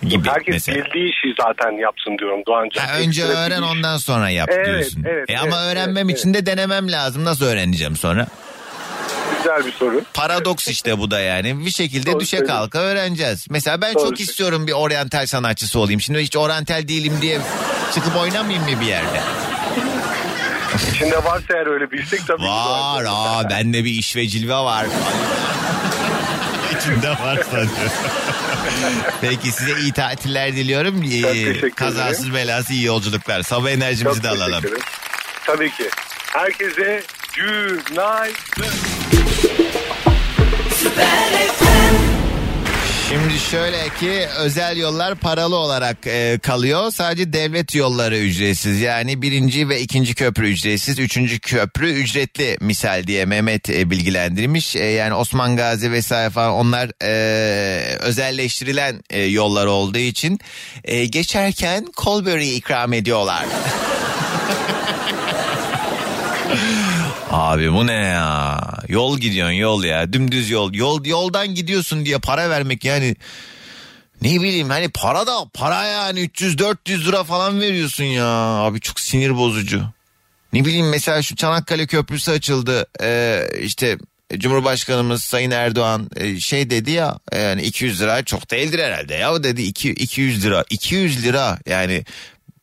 gibi herkes mesela. bildiği işi zaten yapsın diyorum Doğancan. Ha, önce öğren ondan sonra yap Evet, diyorsun. evet, e ama evet, öğrenmem evet, için de denemem lazım. Nasıl öğreneceğim sonra? Güzel bir soru. Paradoks işte bu da yani. Bir şekilde Doğru düşe söylüyorsun. kalka öğreneceğiz. Mesela ben Doğru çok istiyorum bir oryantal sanatçısı olayım. Şimdi hiç oryantal değilim diye çıkıp oynamayayım mı bir yerde? İçinde varsa eğer öyle bir istek tabii ki Var aa bende bir iş ve cilve var. İçinde varsa. Peki size iyi tatiller diliyorum. Ee, teşekkür ederim. Kazasız belasız iyi yolculuklar. Sabah enerjimizi Çok de alalım. ederim. Tabii ki. Herkese günaydın. Şimdi şöyle ki özel yollar paralı olarak e, kalıyor. Sadece devlet yolları ücretsiz. Yani birinci ve ikinci köprü ücretsiz. Üçüncü köprü ücretli misal diye Mehmet e, bilgilendirmiş. E, yani Osman Gazi vesaire falan onlar e, özelleştirilen e, yollar olduğu için e, geçerken kol böreği ikram ediyorlar. Abi bu ne ya? Yol gidiyorsun yol ya. Dümdüz yol. Yol yoldan gidiyorsun diye para vermek yani ne bileyim hani para da para yani 300-400 lira falan veriyorsun ya. Abi çok sinir bozucu. Ne bileyim mesela şu Çanakkale Köprüsü açıldı. Ee, işte Cumhurbaşkanımız Sayın Erdoğan e, şey dedi ya e, yani 200 lira çok değildir herhalde ya dedi iki- 200 lira 200 lira yani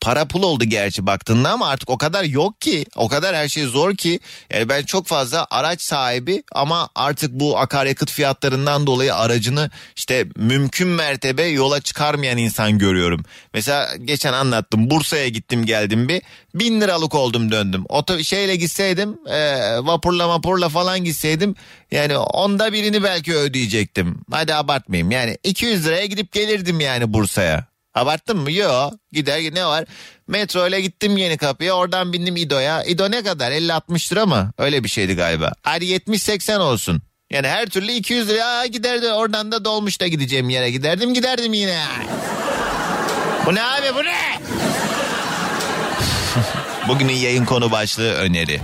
para pul oldu gerçi baktığında ama artık o kadar yok ki o kadar her şey zor ki yani ben çok fazla araç sahibi ama artık bu akaryakıt fiyatlarından dolayı aracını işte mümkün mertebe yola çıkarmayan insan görüyorum. Mesela geçen anlattım Bursa'ya gittim geldim bir bin liralık oldum döndüm. Oto şeyle gitseydim e, vapurla vapurla falan gitseydim yani onda birini belki ödeyecektim. Hadi abartmayayım yani 200 liraya gidip gelirdim yani Bursa'ya. Abarttın mı? Yok. Gider ne var? Metro ile gittim yeni kapıya oradan bindim İdo'ya. İdo ne kadar? 50-60 lira mı? Öyle bir şeydi galiba. Hadi 70-80 olsun. Yani her türlü 200 lira giderdi. Oradan da dolmuş da gideceğim yere giderdim. Giderdim yine. Bu ne abi bu ne? Bugünün yayın konu başlığı öneri.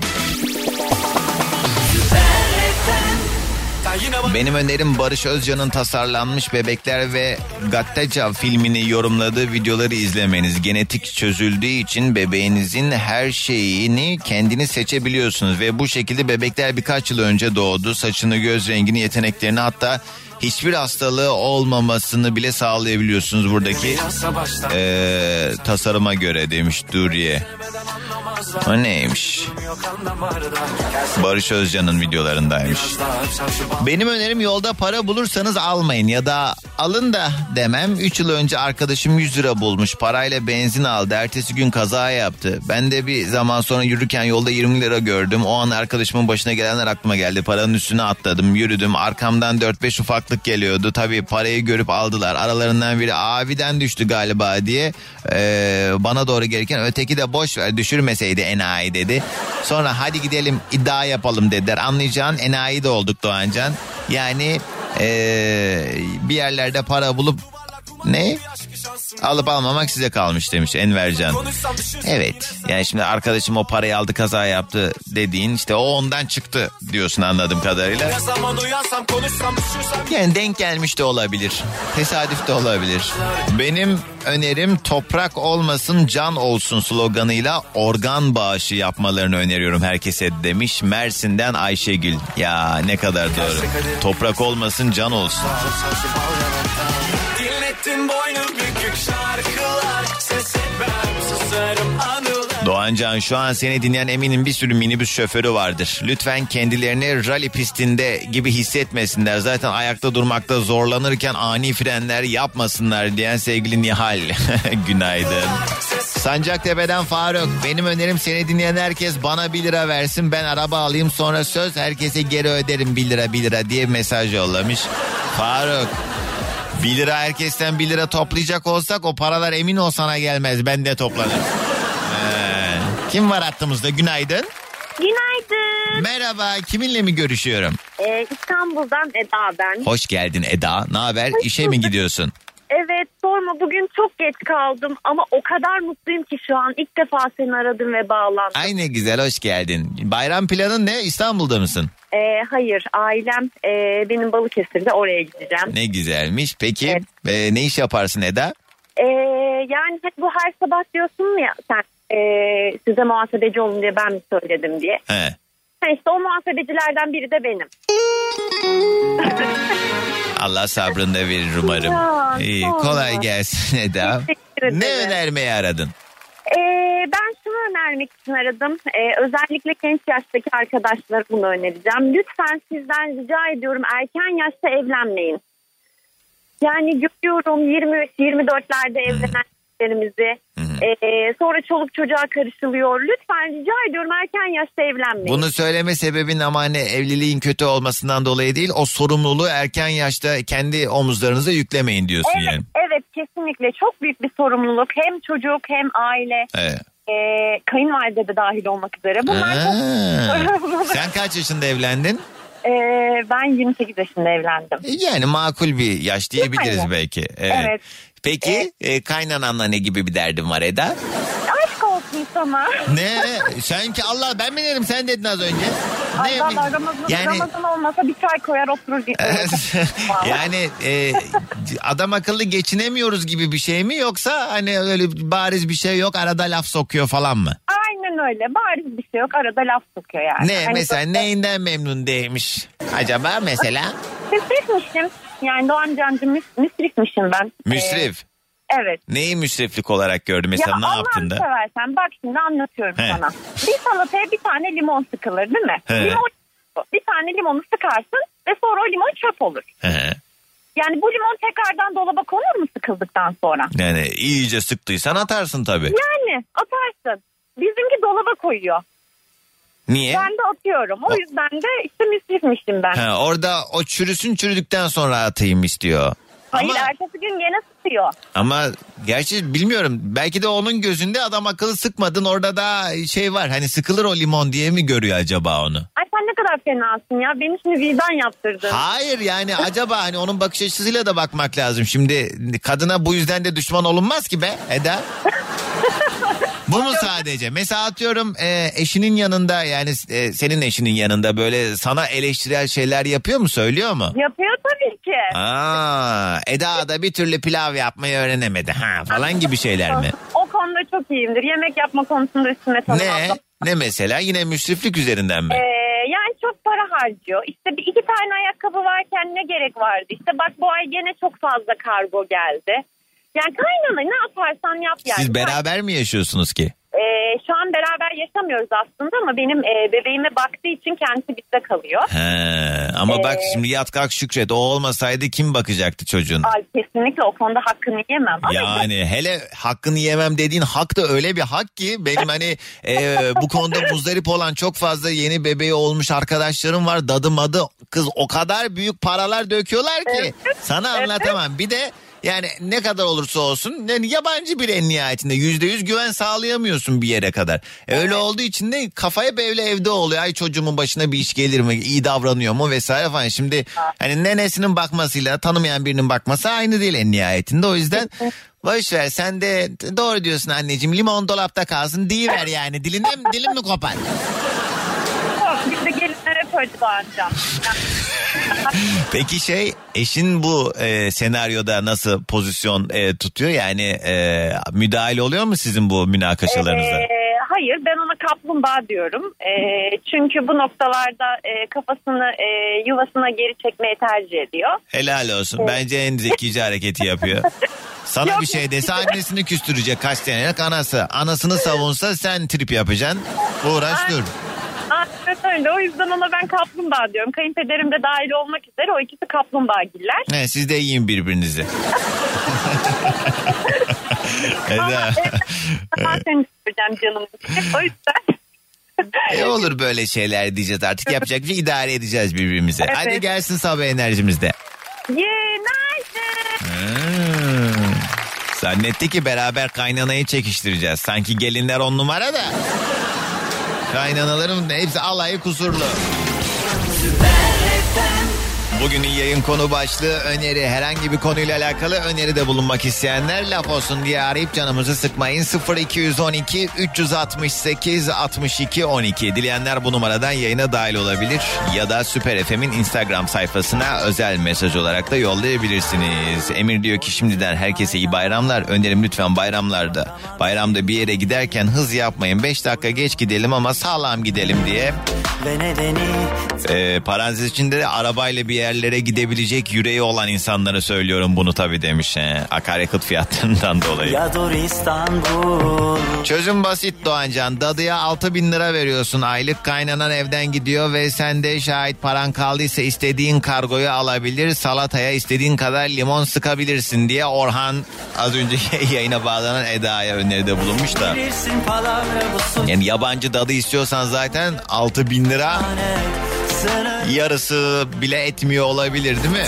Benim önerim Barış Özcan'ın tasarlanmış Bebekler ve Gattaca filmini yorumladığı videoları izlemeniz. Genetik çözüldüğü için bebeğinizin her şeyini kendini seçebiliyorsunuz. Ve bu şekilde bebekler birkaç yıl önce doğdu. Saçını, göz rengini, yeteneklerini hatta hiçbir hastalığı olmamasını bile sağlayabiliyorsunuz buradaki eee, tasarıma göre demiş Duriye. O neymiş? Barış Özcan'ın videolarındaymış. Benim önerim yolda para bulursanız almayın ya da alın da demem. 3 yıl önce arkadaşım 100 lira bulmuş parayla benzin aldı. Ertesi gün kaza yaptı. Ben de bir zaman sonra yürürken yolda 20 lira gördüm. O an arkadaşımın başına gelenler aklıma geldi. Paranın üstüne atladım yürüdüm. Arkamdan 4-5 ufaklık geliyordu. Tabii parayı görüp aldılar. Aralarından biri abiden düştü galiba diye ee, bana doğru gelirken öteki de boş ver düşürmeseydi enayi dedi. Sonra hadi gidelim iddia yapalım dediler. Anlayacağın enayi de olduk Doğancan. Yani ee, bir yerlerde para bulup ne? Alıp almamak size kalmış demiş Envercan. Evet yani şimdi arkadaşım o parayı aldı kaza yaptı dediğin işte o ondan çıktı diyorsun anladığım kadarıyla. Yani denk gelmiş de olabilir. Tesadüf de olabilir. Benim önerim toprak olmasın can olsun sloganıyla organ bağışı yapmalarını öneriyorum herkese demiş Mersin'den Ayşegül. Ya ne kadar doğru. Toprak olmasın can olsun. Dinlettin boynu bükük şarkılar Ses etmem susarım anılar Doğancan şu an seni dinleyen eminim bir sürü minibüs şoförü vardır. Lütfen kendilerini rally pistinde gibi hissetmesinler. Zaten ayakta durmakta zorlanırken ani frenler yapmasınlar diyen sevgili Nihal. Günaydın. Sancaktepe'den Faruk. Benim önerim seni dinleyen herkes bana 1 lira versin. Ben araba alayım sonra söz herkese geri öderim 1 lira 1 lira diye mesaj yollamış. Faruk 1 lira herkesten 1 lira toplayacak olsak o paralar emin ol sana gelmez. Ben de toplarım. Ee, kim var hattımızda? Günaydın. Günaydın. Merhaba. Kiminle mi görüşüyorum? Ee, İstanbul'dan Eda ben. Hoş geldin Eda. Ne haber? İşe mi gidiyorsun? Evet sorma bugün çok geç kaldım ama o kadar mutluyum ki şu an ilk defa seni aradım ve bağlandım. Ay ne güzel hoş geldin. Bayram planın ne? İstanbul'da mısın? Ee, hayır ailem e, benim Balıkesir'de oraya gideceğim. Ne güzelmiş. Peki Evet. e, ne iş yaparsın Eda? Ee, yani hep bu her sabah diyorsun ya sen e, size muhasebeci olun diye ben mi söyledim diye. He. Ha işte o muhasebecilerden biri de benim. Allah sabrını da verir umarım. Ya, İyi, ol. kolay gelsin Eda. Ne önermeyi aradın? Ee, ben şunu önermek için aradım. Ee, özellikle genç yaştaki arkadaşlara bunu önereceğim. Lütfen sizden rica ediyorum erken yaşta evlenmeyin. Yani görüyorum 23-24'lerde evlenenlerimizi. Ee, sonra çoluk çocuğa karışılıyor. Lütfen rica ediyorum erken yaşta evlenmeyin. Bunu söyleme sebebin ama hani evliliğin kötü olmasından dolayı değil o sorumluluğu erken yaşta kendi omuzlarınıza yüklemeyin diyorsun Evet, yani. evet kesinlikle çok büyük bir sorumluluk. Hem çocuk hem aile. Evet. Ee, kayınvalide de dahil olmak üzere. Bunlar çok... Sen kaç yaşında evlendin? Ee, ben 28 yaşında evlendim. Yani makul bir yaş diyebiliriz Yani. belki. Evet. Evet. Peki e, kaynananla ne gibi bir derdin var Eda? Aşk olsun sana. Ne? Sen ki Allah ben mi dedim sen dedin az önce. Ay Ne? valla Ramazan, yani Ramazan olmasa bir çay koyar oturur. Vallahi. yani e, adam akıllı geçinemiyoruz gibi bir şey mi yoksa hani öyle bariz bir şey yok arada laf sokuyor falan mı? Aynen öyle. Bariz bir şey yok. Arada laf sokuyor yani. Ne Hani mesela böyle neyinden memnun değilmiş acaba mesela? Müsrifmişim. Yani Doğan Cancı müs- müsrifmişim ben. Müsrif. Ee, evet. Neyi müsriflik olarak gördü mesela ya ne Allah'ını yaptın da? seversen bak şimdi anlatıyorum He. sana. Bir salataya bir tane limon sıkılır değil mi? He. Limon bir tane limonu sıkarsın ve sonra o limon çöp olur. Hı. Yani bu limon tekrardan dolaba konur mu sıkıldıktan sonra? yani iyice sıktıysan atarsın tabii. Yani atarsın. Bizimki dolaba koyuyor. Niye? Ben de atıyorum. O yüzden de işte müsrifmişim ben. Ha, orada o çürüsün çürüdükten sonra atayım istiyor. Hayır Ama, ertesi gün gene sıkıyor. ama gerçi bilmiyorum. Belki de onun gözünde adam akıllı sıkmadın. Orada da şey var. Hani sıkılır o limon diye mi görüyor acaba onu? Ay sen ne kadar kadar fenasın ya. Beni şimdi vicdan yaptırdın. Hayır yani acaba hani onun bakış açısıyla da bakmak lazım. Şimdi kadına bu yüzden de düşman olunmaz ki be Eda. Bu mu sadece? Mesela atıyorum e, eşinin yanında yani e, senin eşinin yanında böyle sana eleştirel şeyler yapıyor mu söylüyor mu? Yapıyor tabii ki. Aa, Eda da bir türlü pilav yapmayı öğrenemedi ha falan gibi şeyler mi? O konuda çok iyiyimdir. Yemek yapma konusunda üstüme tanımam. Ne? Ne mesela? Yine müsriflik üzerinden mi? Ee, yani çok para harcıyor. İşte bir iki tane ayakkabı varken ne gerek vardı? İşte bak bu ay gene çok fazla kargo geldi. Yani kaynana ne yaparsan yap yani. Siz beraber mi yaşıyorsunuz ki? Ee, şu an beraber yaşamıyoruz aslında ama benim e, bebeğime baktığı için kendisi bizde kalıyor. He, ama bak Ee, şimdi yat kalk şükret o olmasaydı kim bakacaktı çocuğun? Ay, kesinlikle o konuda hakkını yemem. Ama Yani hele hakkını yemem dediğin hak da öyle bir hak ki benim hani e, bu konuda muzdarip olan çok fazla yeni bebeği olmuş arkadaşlarım var. Dadı madı kız o kadar büyük paralar döküyorlar ki sana anlatamam. Bir de yani ne kadar olursa olsun yani yabancı bir en nihayetinde yüzde yüz güven sağlayamıyorsun bir yere kadar. E, Öyle olduğu için de kafaya böyle evde oluyor. Ay çocuğumun başına bir iş gelir mi? iyi davranıyor mu vesaire falan. Şimdi hani nenesinin bakmasıyla tanımayan birinin bakması aynı değil en nihayetinde. O yüzden boş ver sen de doğru diyorsun anneciğim limon dolapta kalsın ver yani dilin mi, dilin mi kopar? Koydu amcam. Peki şey eşin bu e, senaryoda nasıl pozisyon e, tutuyor yani e, müdahale oluyor mu sizin bu münakaşalarınıza? Ee, hayır ben ona kaplumbağa diyorum. Ee, çünkü bu noktalarda e, kafasını e, yuvasına geri çekmeyi tercih ediyor. Helal olsun. Bence en zekice hareketi yapıyor. Sana Yok. bir şey dese annesini küstürecek kaç senelik anası. Anasını savunsa sen trip yapacaksın. Uğraş dur. Aynen öyle. O yüzden ona ben kaplumbağa diyorum. Kayınpederim de dahil olmak üzere o ikisi kaplumbağagiller. He, siz de yiyin birbirinizi. Eda. Ben seni isteyeceğim canım. O yüzden. E olur böyle şeyler diyeceğiz artık. Yapacak bir şey idare edeceğiz birbirimize. Evet. Hadi gelsin sabah enerjimizde. Günaydın. Hmm. Zannetti ki beraber kaynanayı çekiştireceğiz. Sanki gelinler on numara da. Kaynanaların hepsi alayı kusurlu. Bugünün yayın konu başlığı öneri. Herhangi bir konuyla alakalı öneride bulunmak isteyenler laf olsun diye arayıp canımızı sıkmayın. 0212 368 62 12. Dileyenler bu numaradan yayına dahil olabilir. Ya da Süper FM'in Instagram sayfasına özel mesaj olarak da yollayabilirsiniz. Emir diyor ki şimdiden herkese iyi bayramlar. Önerim lütfen bayramlarda. Bayramda bir yere giderken hız yapmayın. 5 dakika geç gidelim ama sağlam gidelim diye. Ee, parantez içinde de arabayla bir yerlere gidebilecek yüreği olan insanlara söylüyorum bunu tabii demiş. He. Akaryakıt fiyatlarından dolayı. ya dur İstanbul Çözüm basit Doğancan. Dadıya 6 bin lira veriyorsun. Aylık kaynanan evden gidiyor ve sen de şahit paran kaldıysa istediğin kargoyu alabilir. Salataya istediğin kadar limon sıkabilirsin diye Orhan az önceki yayına bağlanan Eda'ya öneride bulunmuş da. Yani yabancı dadı istiyorsan zaten 6 bin lira yarısı bile etmiyor olabilir değil mi?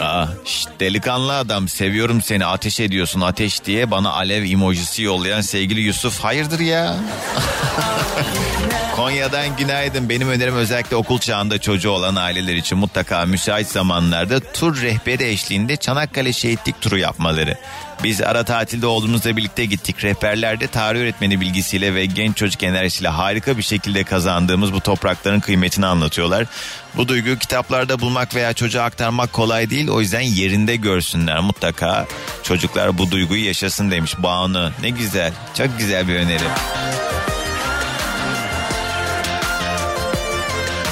Aa, şşt, delikanlı adam seviyorum seni ateş ediyorsun ateş diye bana alev emojisi yollayan sevgili Yusuf hayırdır ya? Konya'dan günaydın. Benim önerim özellikle okul çağında çocuğu olan aileler için mutlaka müsait zamanlarda tur rehberi eşliğinde Çanakkale Şehitlik turu yapmaları. Biz ara tatilde olduğumuzda birlikte gittik. Rehberlerde tarih öğretmeni bilgisiyle ve genç çocuk enerjisiyle harika bir şekilde kazandığımız bu toprakların kıymetini anlatıyorlar. Bu duyguyu kitaplarda bulmak veya çocuğa aktarmak kolay değil. O yüzden yerinde görsünler mutlaka. Çocuklar bu duyguyu yaşasın demiş Banu. Ne güzel. Çok güzel bir öneri.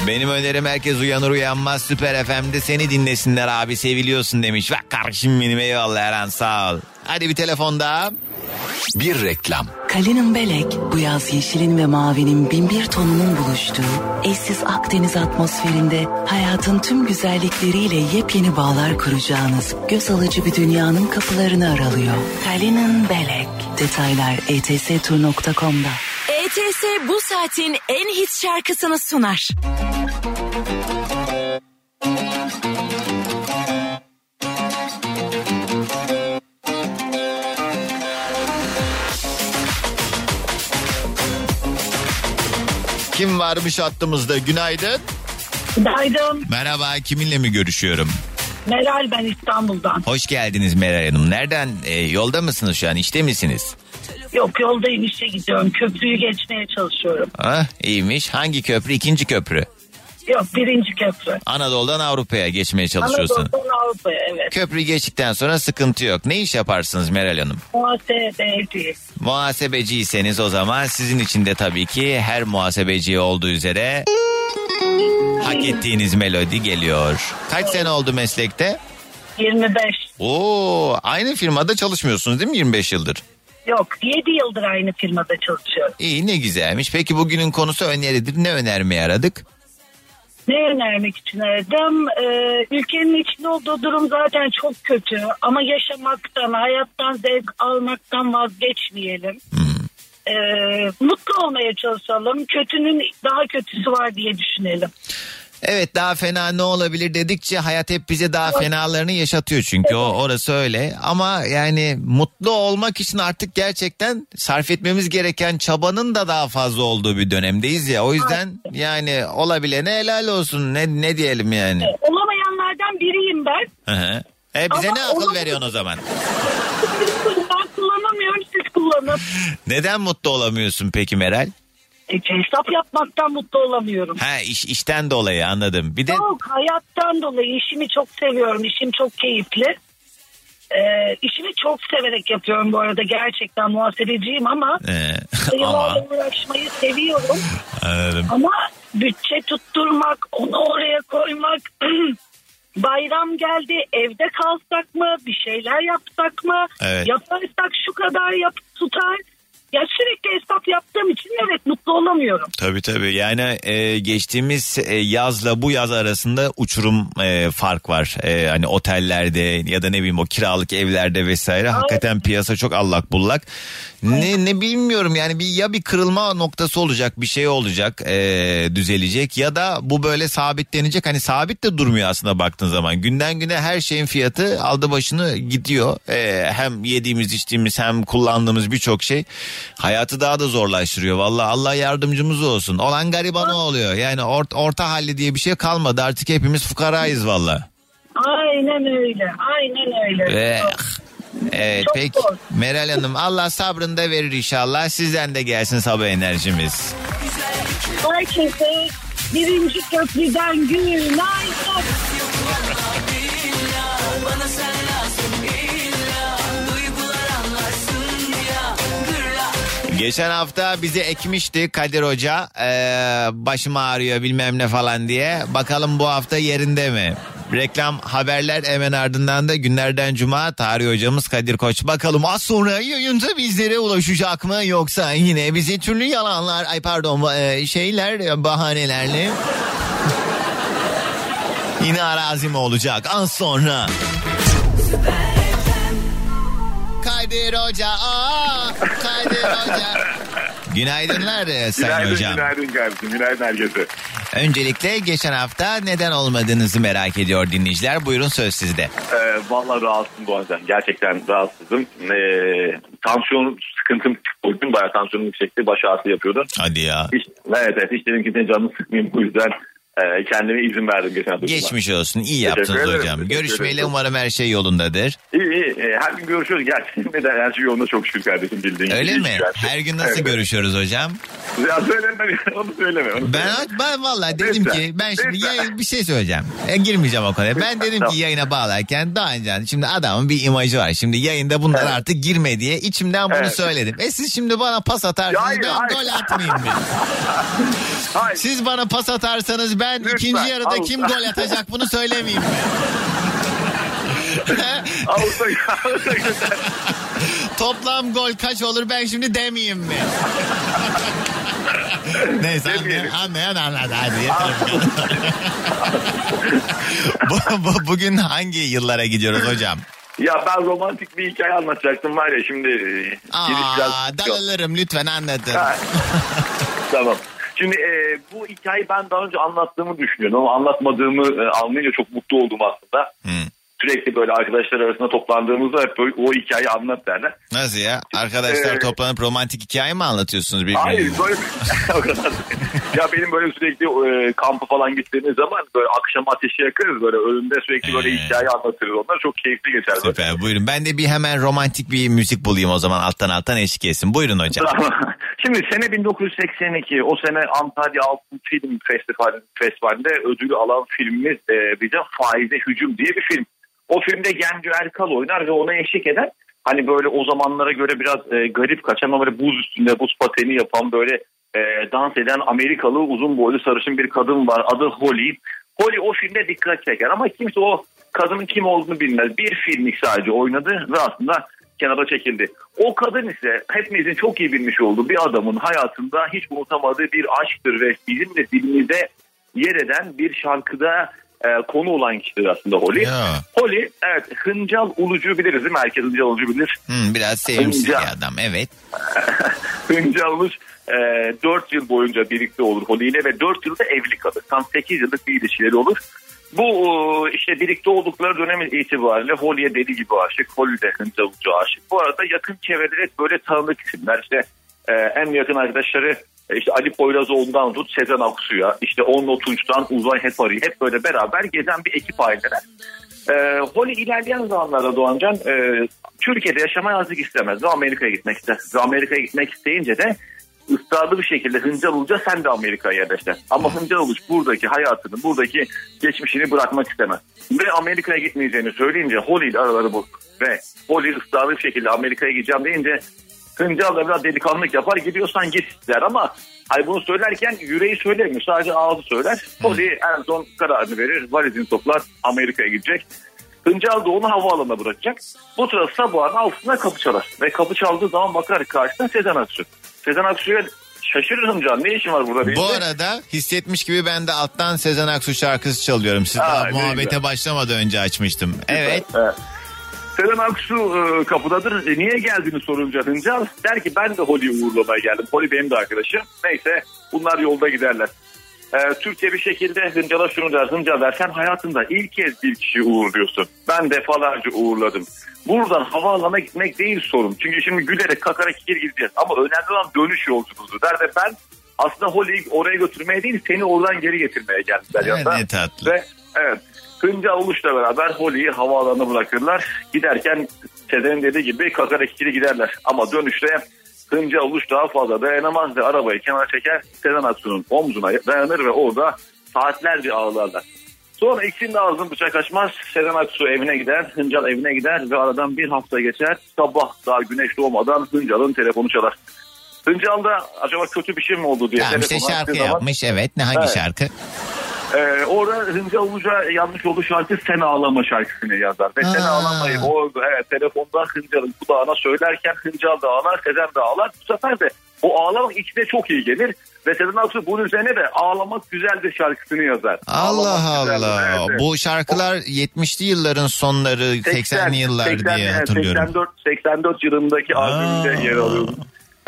Benim önerim herkes uyanır uyanmaz Süper FM'de seni dinlesinler abi seviliyorsun demiş. Bak kardeşim benim eyvallah Eren sağ ol. Hadi bir telefon daha. Bir reklam. Kalinin Belek bu yaz yeşilin ve mavinin binbir tonunun buluştuğu eşsiz Akdeniz atmosferinde hayatın tüm güzellikleriyle yepyeni bağlar kuracağınız göz alıcı bir dünyanın kapılarını aralıyor. Kalinin Belek. Detaylar etstur.com'da. ETS bu saatin en hit şarkısını sunar. Kim varmış hattımızda? Günaydın. Günaydın. Merhaba kiminle mi görüşüyorum? Meral ben İstanbul'dan. Hoş geldiniz Meral Hanım. Nereden? e, yolda mısınız şu an? İşte misiniz? Yok yoldayım işe gidiyorum. Köprüyü geçmeye çalışıyorum. Ah iyiymiş. Hangi köprü? İkinci köprü. Yok birinci köprü. Anadolu'dan Avrupa'ya geçmeye çalışıyorsun. Anadolu'dan Avrupa'ya evet. Köprü geçtikten sonra sıkıntı yok. Ne iş yaparsınız Meral Hanım? Muhasebeci. Muhasebeciyseniz o zaman sizin için de tabii ki her muhasebeci olduğu üzere hak ettiğiniz melodi geliyor. Kaç sene oldu meslekte? 25. Oo, aynı firmada çalışmıyorsunuz değil mi 25 yıldır? Yok 7 yıldır aynı firmada çalışıyorum. İyi ne güzelmiş. Peki bugünün konusu öneridir. Ne önermeye aradık? Ne önermek için aradım? Ee, ülkenin içinde olduğu durum zaten çok kötü. Ama yaşamaktan, hayattan zevk almaktan vazgeçmeyelim. Ee, mutlu olmaya çalışalım. Kötünün daha kötüsü var diye düşünelim. Evet daha fena ne olabilir dedikçe hayat hep bize daha fenalarını yaşatıyor çünkü o orası öyle ama yani mutlu olmak için artık gerçekten sarf etmemiz gereken çabanın da daha fazla olduğu bir dönemdeyiz ya o yüzden yani olabilene helal olsun ne ne diyelim yani. Olamayanlardan biriyim ben. Hı hı. E bize Ama ne akıl olamadı. veriyorsun o zaman? Ben kullanamıyorum siz kullanın. Neden mutlu olamıyorsun peki Meral? E, hesap yapmaktan mutlu olamıyorum. Ha iş işten dolayı anladım. Bir de Yok hayattan dolayı işimi çok seviyorum. İşim çok keyifli. Ee, işimi çok severek yapıyorum bu arada gerçekten muhasebeciyim ama e, ama sayılarla uğraşmayı seviyorum. anladım. Ama bütçe tutturmak, onu oraya koymak, bayram geldi evde kalsak mı, bir şeyler yapsak mı, Evet. yaparsak şu kadar yap tutar. Ya sürekli hesap yaptığım için evet mutlu olamıyorum. Tabii tabii yani e, geçtiğimiz e, yazla bu yaz arasında uçurum e, fark var. E, hani otellerde ya da ne bileyim o kiralık evlerde vesaire hakikaten piyasa çok allak bullak. Ne ne bilmiyorum yani bir ya bir kırılma noktası olacak bir şey olacak e, düzelecek ya da bu böyle sabitlenecek. Hani sabit de durmuyor aslında baktığın zaman. Günden güne her şeyin fiyatı aldı başını gidiyor. E, hem yediğimiz içtiğimiz hem kullandığımız birçok şey hayatı daha da zorlaştırıyor. Valla Allah yardımcımız olsun. Olan garibanı oluyor. Yani ort- orta halli diye bir şey kalmadı. Artık hepimiz fukarayız valla. Aynen öyle, aynen öyle. Eh, Evet Çok peki zor. Meral Hanım Allah sabrını da verir inşallah sizden de gelsin sabah enerjimiz. Herkese birinci köprüden günaydın. Geçen hafta bizi ekmişti Kadir Hoca ee, başım ağrıyor bilmem ne falan diye. Bakalım bu hafta yerinde mi? Reklam haberler hemen ardından da günlerden cuma tarih hocamız Kadir Koç. Bakalım az sonra yayında bizlere ulaşacak mı yoksa yine bizi türlü yalanlar ay pardon e, şeyler bahanelerle yine arazi mi olacak az sonra. Kadir Hoca aa, Kadir Hoca. Günaydınlar Sayın Günaydın, Hocam. günaydın kardeşim. Günaydın herkese. Öncelikle geçen hafta neden olmadığınızı merak ediyor dinleyiciler. Buyurun söz sizde. Ee, vallahi rahatsızım bu arada. Gerçekten rahatsızım. Ee, tansiyon sıkıntım o gün bayağı tansiyonum yüksekti. Baş ağrısı yapıyordu. Hadi ya. Hiç, evet evet hiç dedim kimsenin canını sıkmayayım. Bu yüzden e, kendime izin verdim geçen hafta. Geçmiş olsun. iyi yaptınız ederim, hocam. Görüşmeyle umarım her şey yolundadır. İyi iyi. Ee, her gün görüşüyoruz. Gerçekten her şey yolunda çok şükür kardeşim bildiğin Öyle gibi. mi? Şükür. Her gün nasıl Evet. görüşüyoruz hocam? Ya söyleme onu söyleme. Onu Ben söyleme. ben vallahi dedim Lütfen, ki ben şimdi lütfen. yayın, bir şey söyleyeceğim. E, girmeyeceğim o konuya. Ben dedim tamam. ki yayına bağlarken daha önce şimdi adamın bir imajı var. Şimdi yayında bunlar Evet. artık girme diye içimden bunu Evet. söyledim. E siz şimdi bana pas atarsınız Hayır, ben hayır. gol atmayayım? Hayır. Siz bana pas atarsanız ben Lütfen, ikinci yarıda al. kim gol atacak bunu söylemeyeyim güzel. Toplam gol kaç olur ben şimdi demeyeyim mi? Neyse anlayan, anlayan anladı hadi yeter. bu, bu, bugün hangi yıllara gidiyoruz hocam? Ya ben romantik bir hikaye anlatacaktım var ya şimdi. e, biraz- Aa, dalalırım lütfen anlatın. Ha. tamam. Şimdi e, bu hikayeyi ben daha önce anlattığımı düşünüyorum ama anlatmadığımı e, anlayınca çok mutlu oldum aslında. Hı. Sürekli böyle arkadaşlar arasında toplandığımızda hep böyle o hikayeyi anlat derler. Nasıl ya? Arkadaşlar Ee, toplanıp romantik hikaye mi anlatıyorsunuz birbirine? Hayır böyle o kadar. ya benim böyle sürekli e, kampa falan gittiğimiz zaman böyle akşam ateşi yakarız böyle önünde sürekli böyle hikaye anlatırız onlar çok keyifli geçer. böyle. Süper buyurun. Ben de bir hemen romantik bir müzik bulayım o zaman alttan alttan eşlik etsin. Buyurun hocam. Şimdi sene 1982 o sene Antalya Altın Film Festivali, Festivali'nde ödülü alan filmimiz e, bize Faize Hücum diye bir film. O filmde Genco Erkal oynar ve ona eşlik eden hani böyle o zamanlara göre biraz e, garip kaçan ama böyle buz üstünde buz pateni yapan böyle e, dans eden Amerikalı uzun boylu sarışın bir kadın var adı Holly. Holly o filmde dikkat çeker ama kimse o kadının kim olduğunu bilmez. Bir filmlik sadece oynadı ve aslında kenara çekildi. O kadın ise hepimizin çok iyi bilmiş olduğu bir adamın hayatında hiç unutamadığı bir aşktır ve bizim de dilimize yer eden bir şarkıda e, konu olan kişidir aslında Holly. Ya. Holly evet Hıncal Ulucu biliriz değil mi? Herkes Hıncal Ulucu bilir. Hmm, biraz sevimsiz Hıncal. bir adam evet. Hıncal Uluç e, 4 yıl boyunca birlikte olur Holly ile ve 4 yılda evli kalır. Tam 8 yıllık bir ilişkileri olur. Bu e, işte birlikte oldukları dönem itibariyle Holly'e deli gibi aşık. Holly de Hıncal Uluç'a aşık. Bu arada yakın çevrede hep böyle tanıdık isimler. İşte e, en yakın arkadaşları işte Ali Poyrazoğlu'ndan tut Sezen Aksu'ya, işte Onno Tunç'tan Uzay Hepari hep böyle beraber gezen bir ekip aileler. E, Holly ilerleyen zamanlarda Doğancan e, Türkiye'de yaşamayı azıcık istemez ve Amerika'ya gitmek ister. Ve Amerika'ya gitmek isteyince de ısrarlı bir şekilde Hıncal Uluç'a sen de Amerika'ya yerleştir. Ama Hıncal Uluç buradaki hayatını, buradaki geçmişini bırakmak istemez. Ve Amerika'ya gitmeyeceğini söyleyince Holly ile araları bozuk. Ve Holly ısrarlı bir şekilde Amerika'ya gideceğim deyince Hıncal da biraz delikanlılık yapar gidiyorsan git der ama Hayır bunu söylerken yüreği söylemiyor. Sadece ağzı söyler. Holly en son kararını verir. Valizini toplar. Amerika'ya gidecek. Hıncal da onu havaalanına bırakacak. Bu sırada sabahın altında kapı çalar. Ve kapı çaldığı zaman bakar karşısına Sezen Aksu. Sezen Aksu'ya şaşırır Hıncal. Ne işin var burada? Bu arada hissetmiş gibi ben de alttan Sezen Aksu şarkısı çalıyorum. Siz daha Aa, ne muhabbete güzel. başlamadan önce açmıştım. Evet. Evet. Sezen Aksu e, kapıdadır. E, niye geldiğini sorunca Hıncal der ki ben de Holly'yi uğurlamaya geldim. Holly benim de arkadaşım. Neyse bunlar yolda giderler. E, Türkiye bir şekilde Hıncal'a şunu der. Hıncal der sen hayatında ilk kez bir kişiyi uğurluyorsun. Ben defalarca uğurladım. Buradan havaalanına gitmek değil sorun. Çünkü şimdi gülerek kakarak geri gideceğiz. Ama önemli olan dönüş yolculuğudur der ve ben aslında Holly'yi oraya götürmeye değil seni oradan geri getirmeye geldim der. Evet, ne tatlı. Ve evet Hıncal Uluş'la beraber Holly'yi havaalanına bırakırlar. Giderken Sezen'in dediği gibi kakarak ikili giderler. Ama dönüşte Hıncal Uluş daha fazla dayanamaz ve arabayı kenara çeker. Sezen Aksu'nun omzuna dayanır ve orada saatlerce ağlarlar. Sonra ikisinin de ağzını bıçak açmaz. Sezen Aksu evine gider, Hıncal evine gider ve aradan bir hafta geçer. Sabah daha güneş doğmadan Hıncal'ın telefonu çalar. Hıncal da acaba kötü bir şey mi oldu diye Tamam işte şarkı zaman- yapmış evet. Ne hangi Evet. şarkı? ee, orada Hıncal Uluç'a yanlış olduğu şarkı Sen Ağlama şarkısını yazar. Ve Sen. Ağlamayı o evet, telefonda Hıncal'ın kulağına söylerken Hıncal da ağlar, Sezen de ağlar. Bu sefer de o ağlamak ikisine çok iyi gelir. Ve Sezen Aksu bunun üzerine de Ağlamak Güzeldir şarkısını yazar. Allah Ağlamak Güzeldir, Allah. evet. Bu şarkılar 70'li yılların sonları 80'li yıllar 80, diye hatırlıyorum. 84, 84 yılındaki Aa. albümünde yer alıyor.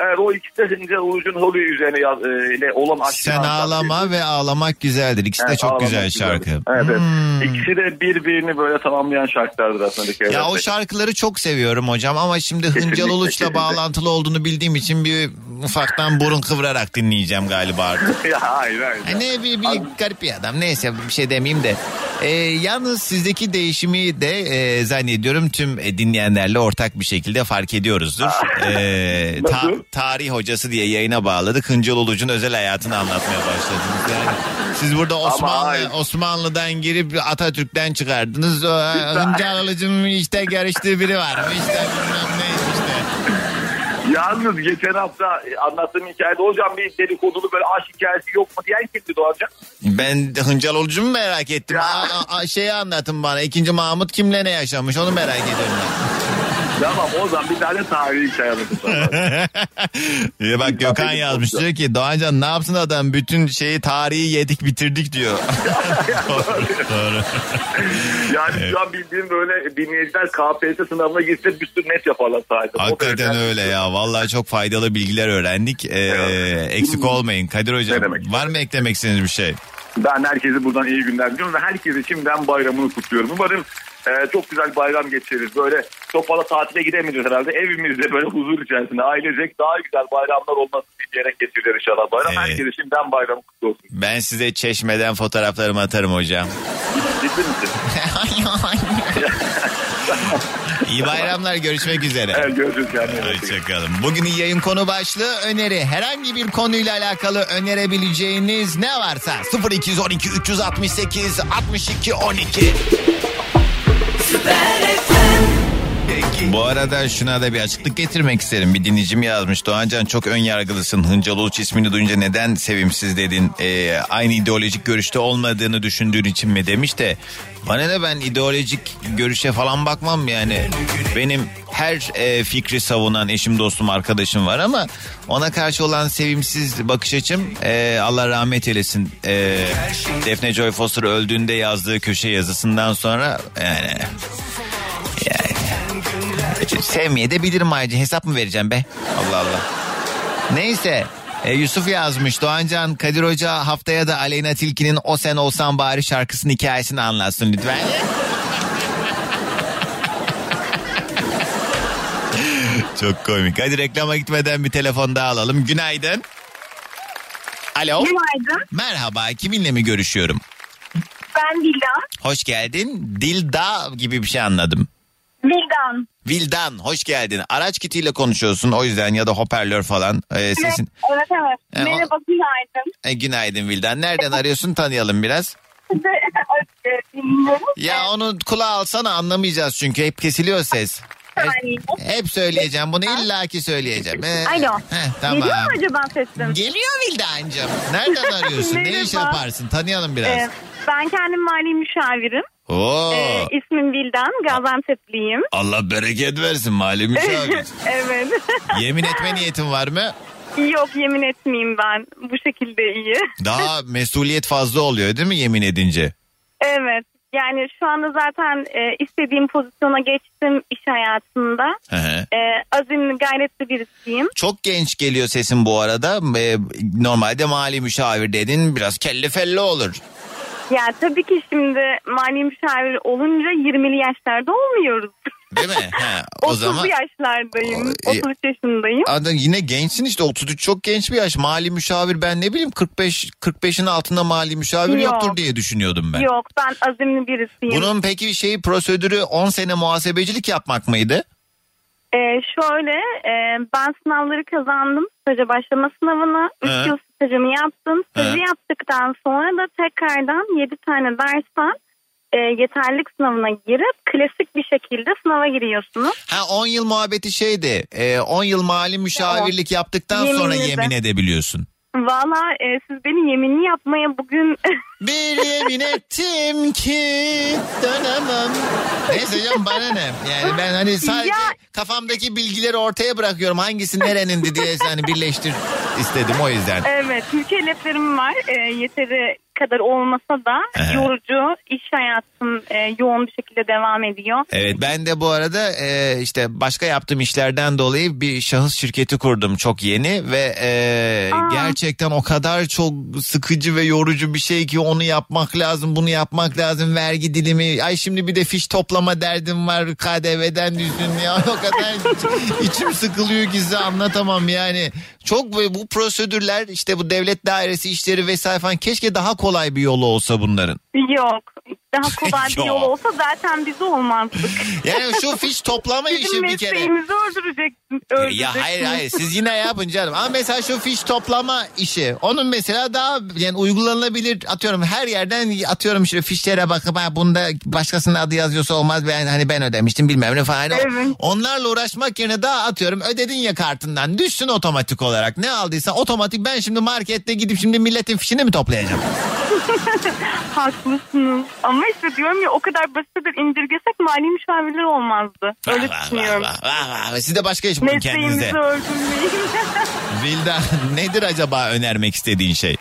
Evet o ikisi de Hıncal Uluç'un Holly üzerine yaz, e, olan aşkını Sen bir- ağlama ve ağlamak güzeldir. İkisi de Evet, çok ağlamak güzel güzeldir. şarkı. Evet, evet. Hmm. İkisi de birbirini böyle tamamlayan şarkılardır aslında. Ya o şarkıları çok seviyorum hocam ama şimdi Hıncal Uluç'la bağlantılı olduğunu bildiğim için bir ufaktan burun kıvırarak dinleyeceğim galiba artık. ya hayır hayır. Ha, ne bir, bir garip bir adam neyse bir şey demeyeyim de. Ee, yalnız sizdeki değişimi de e, zannediyorum tüm e, dinleyenlerle ortak bir şekilde fark ediyoruzdur. Ee, ta- Nasıl? Tarih hocası diye yayına bağladık. Hıncal Uluç'un özel hayatını anlatmaya başladınız. Yani siz burada Osmanlı. Osmanlı'dan girip Atatürk'ten çıkardınız. O, Hıncal Uluç'un işte görüştüğü biri var. İşte bilmem ne işte. Yalnız geçen hafta anlattığım hikayede hocam bir dedikodulu böyle aşk hikayesi yok mu diyen kimdi Doğancan? Ben Hıncal Uluç'u mu merak ettim? Ya. A- a- şeyi anlatın bana. İkinci Mahmut kimle ne yaşamış onu merak ediyorum. Tamam o zaman bir tane tarihi sana. Ya bak Gökhan yazmış diyor ki Doğancan ne yapsın adam bütün şeyi tarihi yedik bitirdik diyor. Doğru. yani şu an bildiğim böyle dinleyiciler KPSS sınavına girse bir sürü net yaparlar sadece. Hakikaten öyle ya. Vallahi çok faydalı bilgiler öğrendik. Ee, eksik olmayın Kadir Hocam. Var mı eklemek istediğiniz bir şey? Ben herkese buradan iyi günler diliyorum ve herkese şimdiden bayramını kutluyorum. Umarım Ee, çok güzel bayram geçiririz. Böyle çok fazla tatile gidemeyeceğiz herhalde. Evimizde böyle huzur içerisinde ailecek daha güzel bayramlar olmasını diyerek geçireceğiz inşallah bayram. Evet. Herkese şimdiden bayram kutlu olsun. Ben size çeşmeden fotoğraflarımı atarım hocam. Ciddi misin? İyi bayramlar görüşmek üzere. Evet, görüşürüz kendine. Hoşçakalın. Bugün yayın konu başlığı öneri. Herhangi bir konuyla alakalı önerebileceğiniz ne varsa 0212 368 62 12. Bu arada şuna da bir açıklık getirmek isterim. Bir dinleyicim yazmış. Doğancan çok ön yargılısın. Hıncal Uluç ismini duyunca neden sevimsiz dedin? Ee, aynı ideolojik görüşte olmadığını düşündüğün için mi demiş de. Bana ne ben ideolojik görüşe falan bakmam yani. Benim her e, fikri savunan eşim dostum arkadaşım var ama ona karşı olan sevimsiz bakış açım e, Allah rahmet eylesin. E, Defne Joy Foster öldüğünde yazdığı köşe yazısından sonra yani Sevmeye de bilirim ayrıca hesap mı vereceğim be? Allah Allah. Neyse e, Yusuf yazmış Doğancan Kadir Hoca haftaya da Aleyna Tilki'nin O Sen Olsan Bari şarkısının hikayesini anlatsın lütfen. Çok komik. Hadi reklama gitmeden bir telefon daha alalım. Günaydın. Alo. Günaydın. Merhaba. Kiminle mi görüşüyorum? Ben Vildan. Hoş geldin. Dilda gibi bir şey anladım. Vildan. Vildan hoş geldin. Araç kitiyle konuşuyorsun o yüzden ya da hoparlör falan. Ee, sesin. Evet evet. E, o- Merhaba günaydın. E, günaydın Vildan. Nereden arıyorsun tanıyalım biraz. Ya onu kulağa alsana anlamayacağız çünkü hep kesiliyor ses. Saniye. Hep söyleyeceğim bunu illaki söyleyeceğim. Ee, Alo. heh, tamam. Geliyor mu acaba sesim? Geliyor Vildancığım. Nereden arıyorsun? ne iş yaparsın? Tanıyalım biraz. Ee, ben kendim mali müşavirim. Oo. Ee, ismim Vildan. Gaziantep'liyim. Allah bereket versin mali müşavir. evet. Yemin etme niyetin var mı? Yok yemin etmeyeyim ben. Bu şekilde iyi. Daha mesuliyet fazla oluyor değil mi yemin edince? Evet. Yani şu anda zaten e, istediğim pozisyona geçtim iş hayatında. Hı hı. E, azimli gayretli birisiyim. Çok genç geliyor sesin bu arada. Ee, normalde mali müşavir dedin biraz kelle felle olur. Ya tabii ki şimdi mali müşavir olunca 20'li yaşlarda olmuyoruz. Değil mi? Ha, o 30 zaman yaşlardayım. O, e, 33 yaşındayım. Adam yine gençsin işte 33 çok genç bir yaş. Mali müşavir ben ne bileyim 45 45'in altında mali müşavir Yok. yoktur diye düşünüyordum ben. Yok ben azimli birisiyim. Bunun peki şeyi prosedürü 10 sene muhasebecilik yapmak mıydı? Ee, şöyle e, ben sınavları kazandım. Staja başlama sınavını. 3 He. yıl stajımı yaptım. Stajı He. yaptıktan sonra da tekrardan 7 tane dersten e, yeterlilik sınavına girip klasik bir şekilde sınava giriyorsunuz. Ha 10 yıl muhabbeti şeydi. e, 10 yıl mali müşavirlik yaptıktan sonra Yeminli de. yemin edebiliyorsun. Valla e, siz beni yeminli yapmaya bugün Bir yemin ettim ki dönemem. Neyse canım bana ne? Yani ben hani sadece Ya- kafamdaki bilgileri ortaya bırakıyorum. Hangisi nerenindi diye hani birleştir istedim o yüzden. Evet mükelleflerim var. E, yeteri kadar olmasa da Aha. yorucu iş hayatım e, yoğun bir şekilde devam ediyor. Evet ben de bu arada e, işte başka yaptığım işlerden dolayı bir şahıs şirketi kurdum çok yeni ve e, Aa. gerçekten o kadar çok sıkıcı ve yorucu bir şey ki onu yapmak lazım bunu yapmak lazım vergi dilimi ay şimdi bir de fiş toplama derdim var KDV'den düşün ya o kadar iç- içim sıkılıyor ki size anlatamam yani çok bu prosedürler işte bu devlet dairesi işleri vesaire falan keşke daha kolay bir yolu olsa bunların. Yok. Daha kolay bir yol olsa zaten biz olmazdık. Yani şu fiş toplama işi Bizim bir kere. mesleğimizi öldüreceksin. Ya hayır hayır siz yine yapın canım. Ama mesela şu fiş toplama işi. Onun mesela daha yani uygulanabilir atıyorum her yerden atıyorum işte fişlere bakıp ha bunda başkasının adı yazıyorsa olmaz ben hani ben ödemiştim bilmem ne falan. Evet. Onlarla uğraşmak yerine daha atıyorum ödedin ya kartından düşsün otomatik olarak. Ne aldıysan otomatik ben şimdi markette gidip şimdi milletin fişini mi toplayacağım? Haklısınız. Ama işte diyorum ya o kadar basittir indirgesek mali müşavirler olmazdı. Öyle Vah, düşünüyorum. vah, vah, vah. Siz de başka iş bulun kendinize. Mesleğimizi öldürmeyin. Vilda nedir acaba önermek istediğin şey?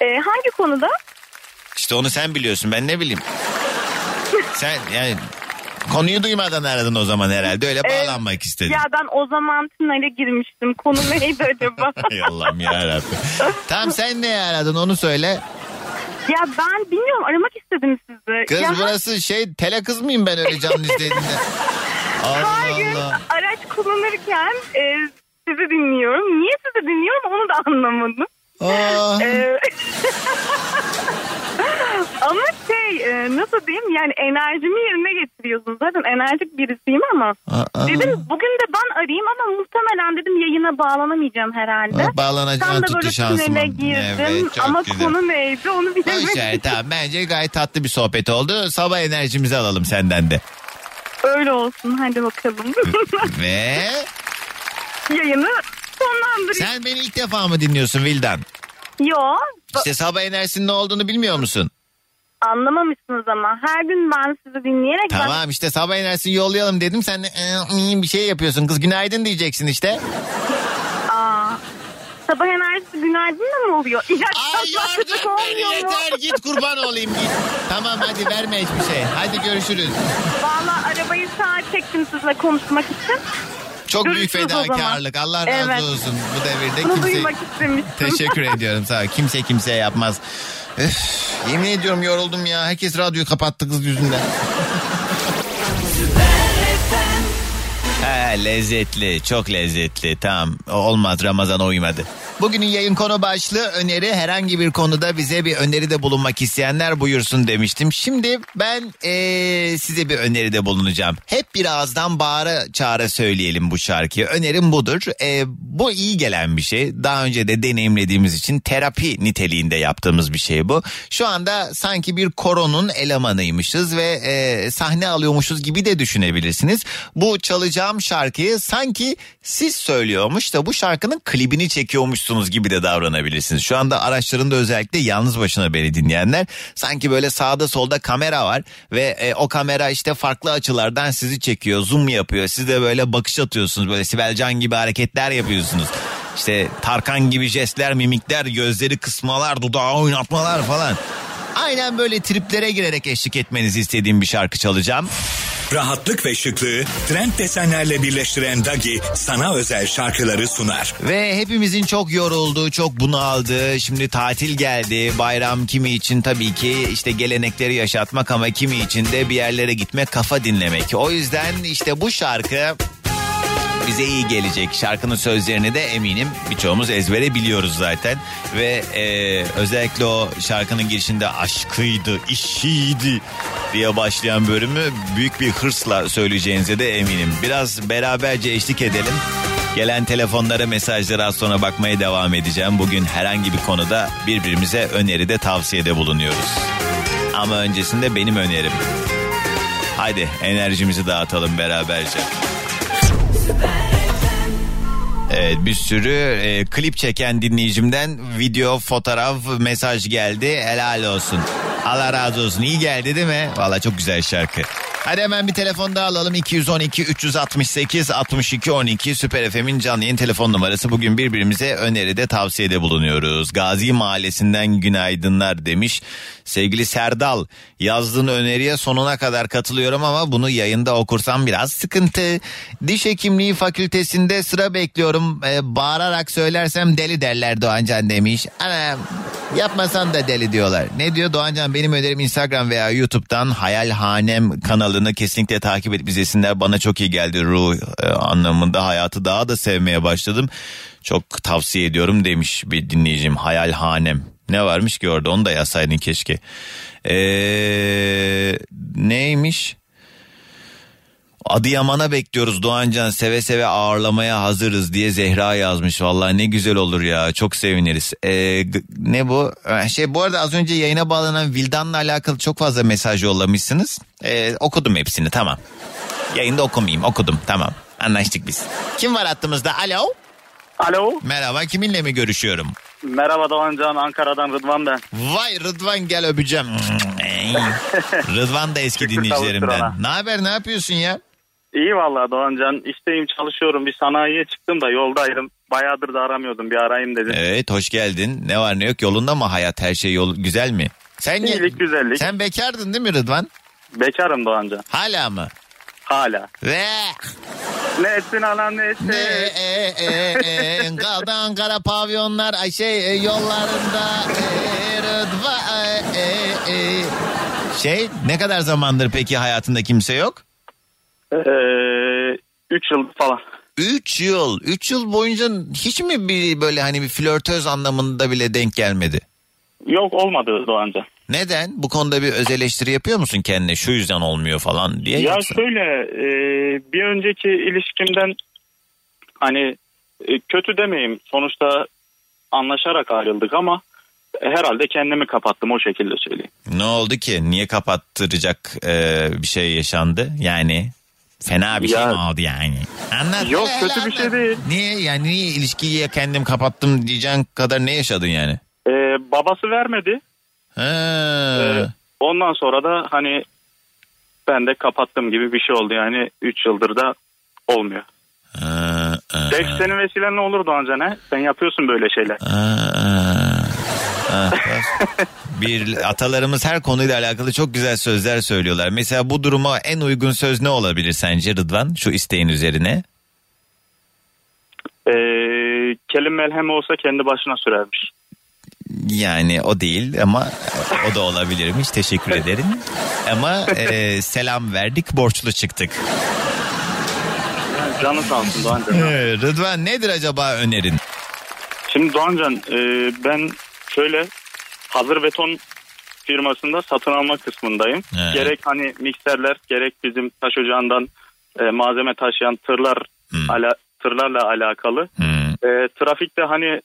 Ee, hangi konuda? İşte onu sen biliyorsun ben ne bileyim. sen yani konuyu duymadan aradın o zaman herhalde öyle bağlanmak istedin. Ya ben o zaman tünele girmiştim. Konu neydi acaba? Hay Allah'ım yarabbim. tamam sen ne aradın onu söyle. Ya ben bilmiyorum aramak istedim sizi. Kız ya, burası şey tele kız mıyım ben öyle canlı izlediğinde? Allah Her gün Allah. araç kullanırken e, sizi dinliyorum. Niye sizi dinliyorum onu da anlamadım. Aa. E, ama şey e, nasıl diyeyim yani enerjimi yerine getiriyorsun. Zaten enerjik birisiyim ama. Aa. Dedim bugün de ben arayayım ama muhtemelen dedim yayına bağlanamayacağım herhalde. Aa, da tuttu böyle girdim Evet, ama güzel. konu neydi onu bilemedim. ver tamam bence gayet tatlı bir sohbet oldu. Sabah enerjimizi alalım senden de. Öyle olsun hadi bakalım. Ve Yayını sonlandırayım. sen beni ilk defa mı dinliyorsun Vildan? Yo İşte sabah enerjisinin ne olduğunu bilmiyor musun? anlamamışsınız ama her gün ben sizi dinleyerek Tamam işte sabah enerjisini yollayalım dedim. Sen de "Ee, bir şey yapıyorsun. Kız günaydın diyeceksin işte. Aa, sabah enerjisi günaydın da mı oluyor? İyi Ay çocuk beni mu? yeter git kurban olayım git. Tamam hadi verme hiçbir şey. Hadi görüşürüz. Valla arabayı sağa çektim sizle konuşmak için. Çok büyük fedakarlık. Allah razı Evet. olsun bu devirde Bunu kimse... duymak istemiştim. Teşekkür ediyorum sağ ol. Kimse kimseye yapmaz. Öf, yemin ediyorum yoruldum ya. Herkes radyoyu kapattı kız yüzünden. Lezzetli, çok lezzetli. Tamam, olmaz Ramazan'a uymadı. Bugünün yayın konu başlığı öneri. Herhangi bir konuda bize bir öneride bulunmak isteyenler buyursun demiştim. Şimdi ben eee, size bir öneride bulunacağım. Hep bir ağızdan bağıra çağıra söyleyelim bu şarkıyı. Önerim budur. Eee, bu iyi gelen bir şey. Daha önce de deneyimlediğimiz için terapi niteliğinde yaptığımız bir şey bu. Şu anda sanki bir koronun elemanıymışız ve eee, sahne alıyormuşuz gibi de düşünebilirsiniz. Bu çalacağım şarkıyı sanki siz söylüyormuş da bu şarkının klibini çekiyormuşsunuz gibi de davranabilirsiniz. Şu anda araçlarında özellikle yalnız başına beni dinleyenler sanki böyle sağda solda kamera var ve e, o kamera işte farklı açılardan sizi çekiyor, zoom yapıyor. Siz de böyle bakış atıyorsunuz böyle Sibel Can gibi hareketler yapıyorsunuz. İşte Tarkan gibi jestler, mimikler, gözleri kısmalar, dudağı oynatmalar falan. Aynen böyle triplere girerek eşlik etmenizi istediğim bir şarkı çalacağım. Rahatlık ve şıklığı trend desenlerle birleştiren Dagi sana özel şarkıları sunar. Ve hepimizin çok yorulduğu, çok bunaldığı, şimdi tatil geldi. Bayram kimi için tabii ki işte gelenekleri yaşatmak ama kimi için de bir yerlere gitmek, kafa dinlemek. O yüzden işte bu şarkı bize iyi gelecek. Şarkının sözlerini de eminim birçoğumuz ezbere biliyoruz zaten. Ve e, özellikle o şarkının girişinde aşkıydı, işiydi diye başlayan bölümü büyük bir hırsla söyleyeceğinize de eminim. Biraz beraberce eşlik edelim. Gelen telefonlara mesajlara az sonra bakmaya devam edeceğim. Bugün herhangi bir konuda birbirimize öneride tavsiyede bulunuyoruz. Ama öncesinde benim önerim. Haydi enerjimizi dağıtalım beraberce. Evet bir sürü e, klip çeken dinleyicimden video, fotoğraf, mesaj geldi. Helal olsun. Allah razı olsun. İyi geldi değil mi? Valla çok güzel şarkı. Hadi hemen bir telefon daha alalım. 212 368 62 12 Süper FM'in canlı yayın telefon numarası. Bugün birbirimize öneride tavsiyede bulunuyoruz. Gazi Mahallesi'nden günaydınlar demiş. Sevgili Serdal yazdığın öneriye sonuna kadar katılıyorum ama bunu yayında okursam biraz sıkıntı. Diş hekimliği fakültesinde sıra bekliyorum. Ee, bağırarak söylersem deli derler Doğancan demiş. Anam yapmasan da deli diyorlar. Ne diyor Doğancan benim önerim Instagram veya YouTube'dan Hayalhanem kanalını kesinlikle takip edip izlesinler. Bana çok iyi geldi ruh e, anlamında hayatı daha da sevmeye başladım. Çok tavsiye ediyorum demiş bir dinleyicim Hayalhanem. Ne varmış ki orada onu da yazsaydın keşke. Ee, neymiş? Adıyaman'a bekliyoruz Doğancan seve seve ağırlamaya hazırız diye Zehra yazmış. Vallahi ne güzel olur ya çok seviniriz. Ee, ne bu? Şey bu arada az önce yayına bağlanan Vildan'la alakalı çok fazla mesaj yollamışsınız. Ee, okudum hepsini tamam. Yayında okumayayım okudum tamam anlaştık biz. Kim var hattımızda alo? Alo. Merhaba kiminle mi görüşüyorum? Merhaba Doğancan Ankara'dan Rıdvan ben. Vay Rıdvan gel öpeceğim. Rıdvan da eski dinleyicilerimden. Ne haber ne yapıyorsun ya? İyi vallahi Doğancan işteyim çalışıyorum bir sanayiye çıktım da yoldaydım. Bayağıdır da aramıyordum bir arayayım dedim. Evet hoş geldin. Ne var ne yok yolunda mı hayat her şey yol güzel mi? Sen İyilik güzellik. Sen bekardın değil mi Rıdvan? Bekarım Doğancan. Hala mı? Hala. Ve Ne etsin anam ne etsin. ne e, e, e, kaldı Ankara pavyonlar ay şey e, yollarında e, Rıdvan e, şey ne kadar zamandır peki hayatında kimse yok? Ee, üç yıl falan. 3 yıl. 3 yıl boyunca hiç mi bir böyle hani bir flörtöz anlamında bile denk gelmedi? Yok olmadı Doğanca. Neden? Bu konuda bir öz eleştiri yapıyor musun kendine? Şu yüzden olmuyor falan diye. Ya yoksa? şöyle e, bir önceki ilişkimden hani e, kötü demeyeyim sonuçta anlaşarak ayrıldık ama herhalde kendimi kapattım o şekilde söyleyeyim. Ne oldu ki? Niye kapattıracak e, bir şey yaşandı? Yani fena bir şey Ya- mi oldu yani? Anlat. Yok hele, kötü hele bir şey değil. Niye yani niye ilişkiyi kendim kapattım diyeceğin kadar ne yaşadın yani? E, babası vermedi. Ha. E, ondan sonra da hani ben de kapattım gibi bir şey oldu yani 3 yıldır da olmuyor. Ha, Belki senin vesilen ne olur Doğanca ne? Sen yapıyorsun böyle şeyler. ha. Ha, bir atalarımız her konuyla alakalı çok güzel sözler söylüyorlar. Mesela bu duruma en uygun söz ne olabilir sence Rıdvan şu isteğin üzerine? E, kelim melhem olsa kendi başına sürermiş. Yani o değil ama o da olabilirmiş. Teşekkür ederim. Ama e, selam verdik, borçlu çıktık. Yani canı sağ olsun Doğanca. Ee, Rıdvan nedir acaba önerin? Şimdi Doğancan e, ben şöyle hazır beton firmasında satın alma kısmındayım. Evet. Gerek hani mikserler gerek bizim taş ocağından e, malzeme taşıyan tırlar ala, tırlarla alakalı. E, trafikte hani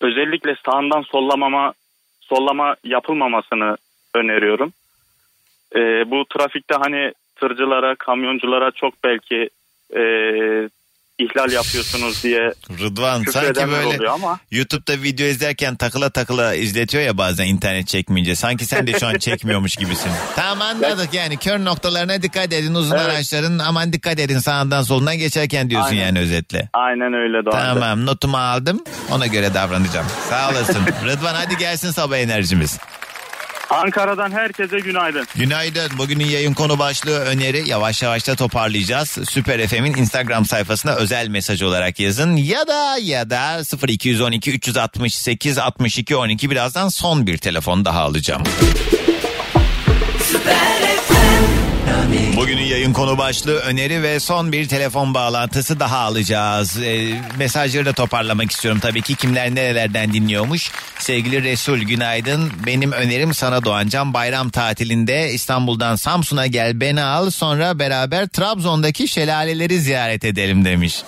özellikle sağından sollamama sollama yapılmamasını öneriyorum. E, bu trafikte hani tırcılara, kamyonculara çok belki e, ihlal yapıyorsunuz diye Rıdvan sanki böyle ama YouTube'da video izlerken takıla takıla izletiyor ya bazen internet çekmeyince. Sanki sen de şu an çekmiyormuş gibisin. tamam anladık yani kör noktalarına dikkat edin uzun Evet. araçların aman dikkat edin sağından solundan geçerken diyorsun Aynen. yani özetle. aynen öyle Doğancan. Tamam notumu aldım ona göre davranacağım. Sağ olasın. Rıdvan hadi gelsin sabah enerjimiz. Ankara'dan herkese günaydın. Günaydın. Bugünün yayın konu başlığı öneri. Yavaş yavaş da toparlayacağız. Süper FM'in Instagram sayfasına özel mesaj olarak yazın. Ya da ya da 0212 368 62 12 birazdan son bir telefon daha alacağım. Yayın konu başlığı öneri ve son bir telefon bağlantısı daha alacağız. Ee, mesajları da toparlamak istiyorum tabii ki kimler nerelerden dinliyormuş. Sevgili Resul günaydın. Benim önerim sana Doğancan bayram tatilinde İstanbul'dan Samsun'a gel beni al sonra beraber Trabzon'daki şelaleleri ziyaret edelim demiş.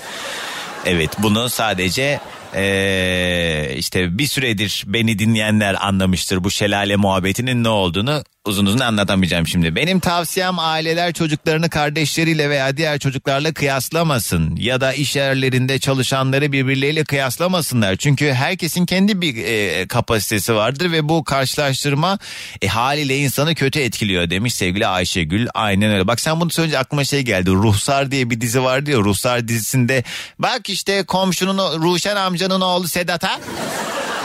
Evet bunu sadece eee, işte bir süredir beni dinleyenler anlamıştır bu şelale muhabbetinin ne olduğunu uzun uzun anlatamayacağım şimdi. Benim tavsiyem aileler çocuklarını kardeşleriyle veya diğer çocuklarla kıyaslamasın ya da iş yerlerinde çalışanları birbirleriyle kıyaslamasınlar. Çünkü herkesin kendi bir eee, kapasitesi vardır ve bu karşılaştırma e, haliyle insanı kötü etkiliyor demiş sevgili Ayşegül. Aynen öyle. Bak sen bunu söyleyince aklıma şey geldi. Ruhsar diye bir dizi vardı ya. Ruhsar dizisinde bak işte komşunun Ruşen amcanın oğlu Sedat'a.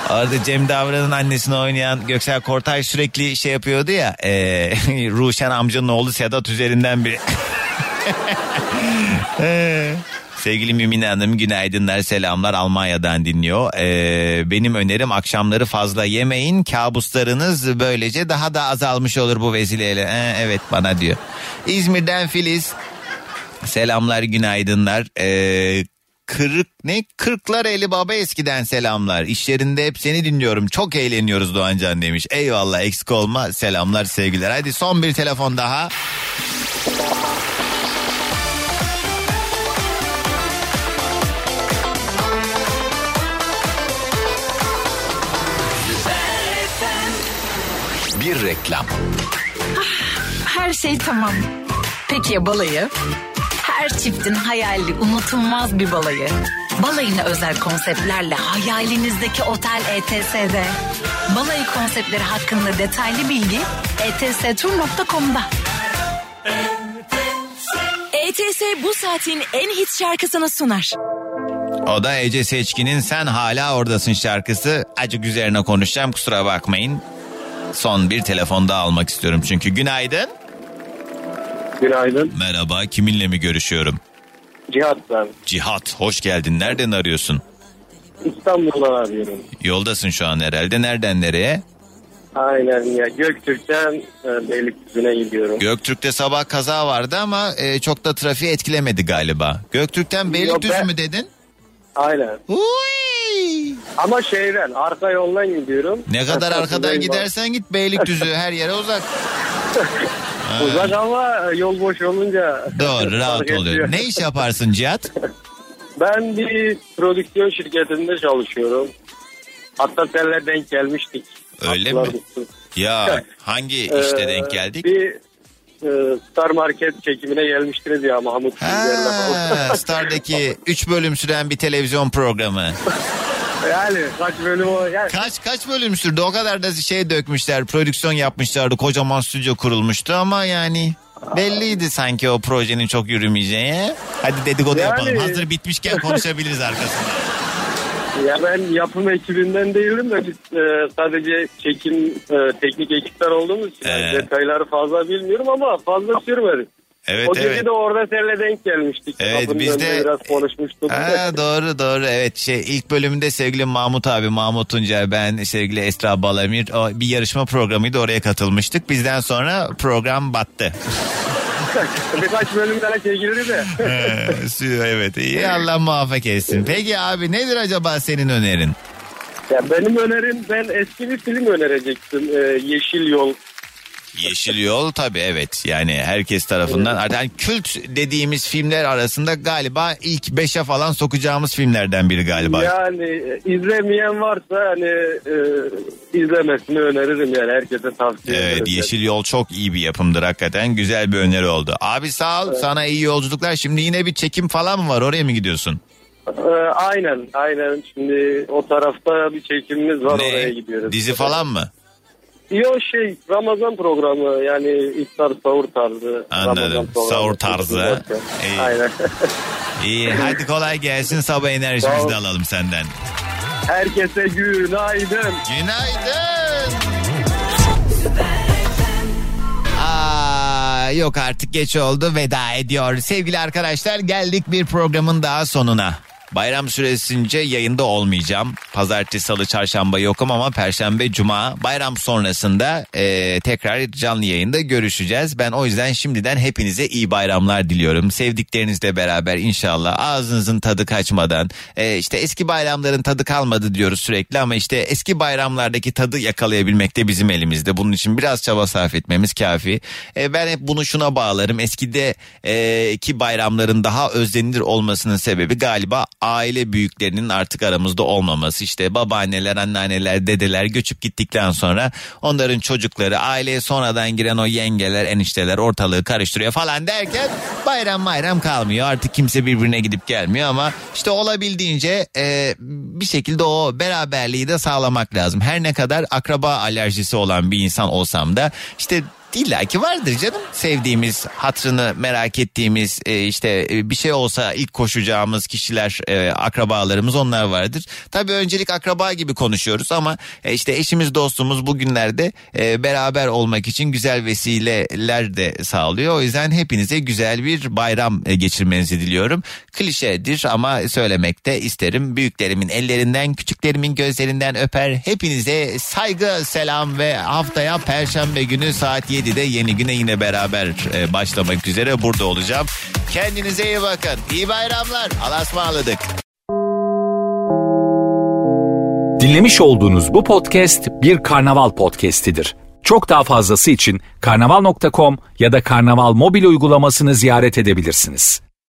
Orada Cem Davran'ın annesini oynayan Göksel Kortay sürekli şey yapıyordu ya. E, Ruşen amcanın oğlu Sedat üzerinden bir... Ee, Sevgili Mümine Hanım günaydınlar selamlar Almanya'dan dinliyor. Ee, benim önerim akşamları fazla yemeyin kabuslarınız böylece daha da azalmış olur bu vesileyle. Ee, evet bana diyor. İzmir'den Filiz selamlar günaydınlar. Ee, Kırık ne? Kırklar eli baba eskiden selamlar. İş yerinde hep seni dinliyorum. Çok eğleniyoruz Doğancan demiş. Eyvallah eksik olma. Selamlar sevgiler. Hadi son bir telefon daha. Bir reklam. Her şey tamam. Peki ya balayı? Her çiftin hayali unutulmaz bir balayı. Balayına özel konseptlerle hayalinizdeki otel ETS'de. Balayı konseptleri hakkında detaylı bilgi etstur.com'da. ETS bu saatin en hit şarkısını sunar. O da Ece Seçkin'in Sen Hala Oradasın şarkısı. Acık üzerine konuşacağım kusura bakmayın. Son bir telefon daha almak istiyorum çünkü. Günaydın. Günaydın. Merhaba kiminle mi görüşüyorum? Cihat ben. Cihat hoş geldin. Nereden arıyorsun? İstanbul'dan arıyorum. Yoldasın şu an herhalde. Nereden nereye? Aynen ya Göktürk'ten e, Beylikdüzü'ne gidiyorum. Göktürk'te sabah kaza vardı ama e, çok da trafiği etkilemedi galiba. Göktürk'ten Beylikdüzü ben- mü dedin? Aynen. Ama şeyden arka yoldan gidiyorum. Ne kadar arkadan gidersen git Beylikdüzü her yere uzak. ben. Uzak ama yol boş olunca. Doğru rahat oluyor. Ne iş yaparsın Cihat? Ben bir prodüksiyon şirketinde çalışıyorum. Hatta seninle denk gelmiştik. Öyle mi? Hatırlar mısın? Ya hangi işte Ee, denk geldik? Bir e, Star Market çekimine gelmiştiniz ya Mahmut. Ha, Star'daki 3 bölüm süren bir televizyon programı. Yani kaç bölüm o. Yani, Kaç kaç bölüm sürdü? O kadar da şey dökmüşler, prodüksiyon yapmışlardı. Kocaman stüdyo kurulmuştu ama yani belliydi sanki o projenin çok yürümeyeceği. Hadi dedikodu Yani- yapalım. Hazır bitmişken konuşabiliriz arkasında. ya ben yapım ekibinden değilim de biz e, sadece çekim e, teknik ekipler olduğumuz için Ee. detayları fazla bilmiyorum ama fazla sürmedi. Evet o gece evet. de orada seninle denk gelmiştik. Evet, Kapının biz de- Biraz konuşmuştuk. Ha, doğru doğru evet şey ilk bölümünde sevgili Mahmut abi Mahmut Tuncer ben sevgili Esra Balamir o bir yarışma programıydı oraya katılmıştık bizden sonra program battı. Birkaç bölüm daha çekildi de. Ee, evet iyi Allah muvaffak etsin. Peki abi nedir acaba senin önerin? ya benim önerim ben eski bir film önerecektim. E, Yeşil Yol. Yeşil Yol tabii evet yani herkes tarafından yani kült dediğimiz filmler arasında galiba ilk beşe falan sokacağımız filmlerden biri galiba. Yani e, izlemeyen varsa hani e, izlemesini öneririm yani herkese tavsiye ederim. Evet Yeşil Yol çok iyi bir yapımdır hakikaten güzel bir öneri oldu. Abi sağ ol sana iyi yolculuklar şimdi yine bir çekim falan mı var oraya mı gidiyorsun? Ee, aynen aynen şimdi o tarafta bir çekimimiz var oraya gidiyoruz. Dizi falan mı? Yok şey Ramazan programı yani iftar sahur tarzı. Ramazan Anladım programı. sahur tarzı. İyi. Aynen. İyi hadi kolay gelsin sabah enerjimizi de alalım senden. Herkese günaydın. Günaydın. Aa, yok artık geç oldu veda ediyor. Sevgili arkadaşlar geldik bir programın daha sonuna. Bayram süresince yayında olmayacağım. Pazartesi, salı, çarşamba yokum ama perşembe, cuma bayram sonrasında e, tekrar canlı yayında görüşeceğiz. Ben o yüzden şimdiden hepinize iyi bayramlar diliyorum. Sevdiklerinizle beraber inşallah ağzınızın tadı kaçmadan e, işte eski bayramların tadı kalmadı diyoruz sürekli ama işte eski bayramlardaki tadı yakalayabilmek de bizim elimizde. Bunun için biraz çaba sarf etmemiz kafi. E, ben hep bunu şuna bağlarım. Eskide e, ki bayramların daha özlenilir olmasının sebebi galiba aile büyüklerinin artık aramızda olmaması. İşte babaanneler, anneanneler, dedeler göçüp gittikten sonra onların çocukları aileye sonradan giren o yengeler, enişteler ortalığı karıştırıyor falan derken bayram bayram kalmıyor. Artık kimse birbirine gidip gelmiyor ama işte olabildiğince e, bir şekilde o beraberliği de sağlamak lazım. Her ne kadar akraba alerjisi olan bir insan olsam da işte İlla ki vardır canım sevdiğimiz hatrını merak ettiğimiz e, işte e, bir şey olsa ilk koşacağımız kişiler e, akrabalarımız onlar vardır. Tabii öncelik akraba gibi konuşuyoruz ama e, işte eşimiz dostumuz bugünlerde e, beraber olmak için güzel vesileler de sağlıyor. O yüzden hepinize güzel bir bayram e, geçirmenizi diliyorum. Klişedir ama söylemek de isterim. Büyüklerimin ellerinden küçüklerimin gözlerinden öper. Hepinize saygı selam ve haftaya perşembe günü saat 7'de yeni güne yine beraber e, başlamak üzere burada olacağım. Kendinize iyi bakın. İyi bayramlar. Allah'a ısmarladık. Dinlemiş olduğunuz bu podcast bir karnaval podcastidir. Çok daha fazlası için karnaval.com ya da karnaval mobil uygulamasını ziyaret edebilirsiniz.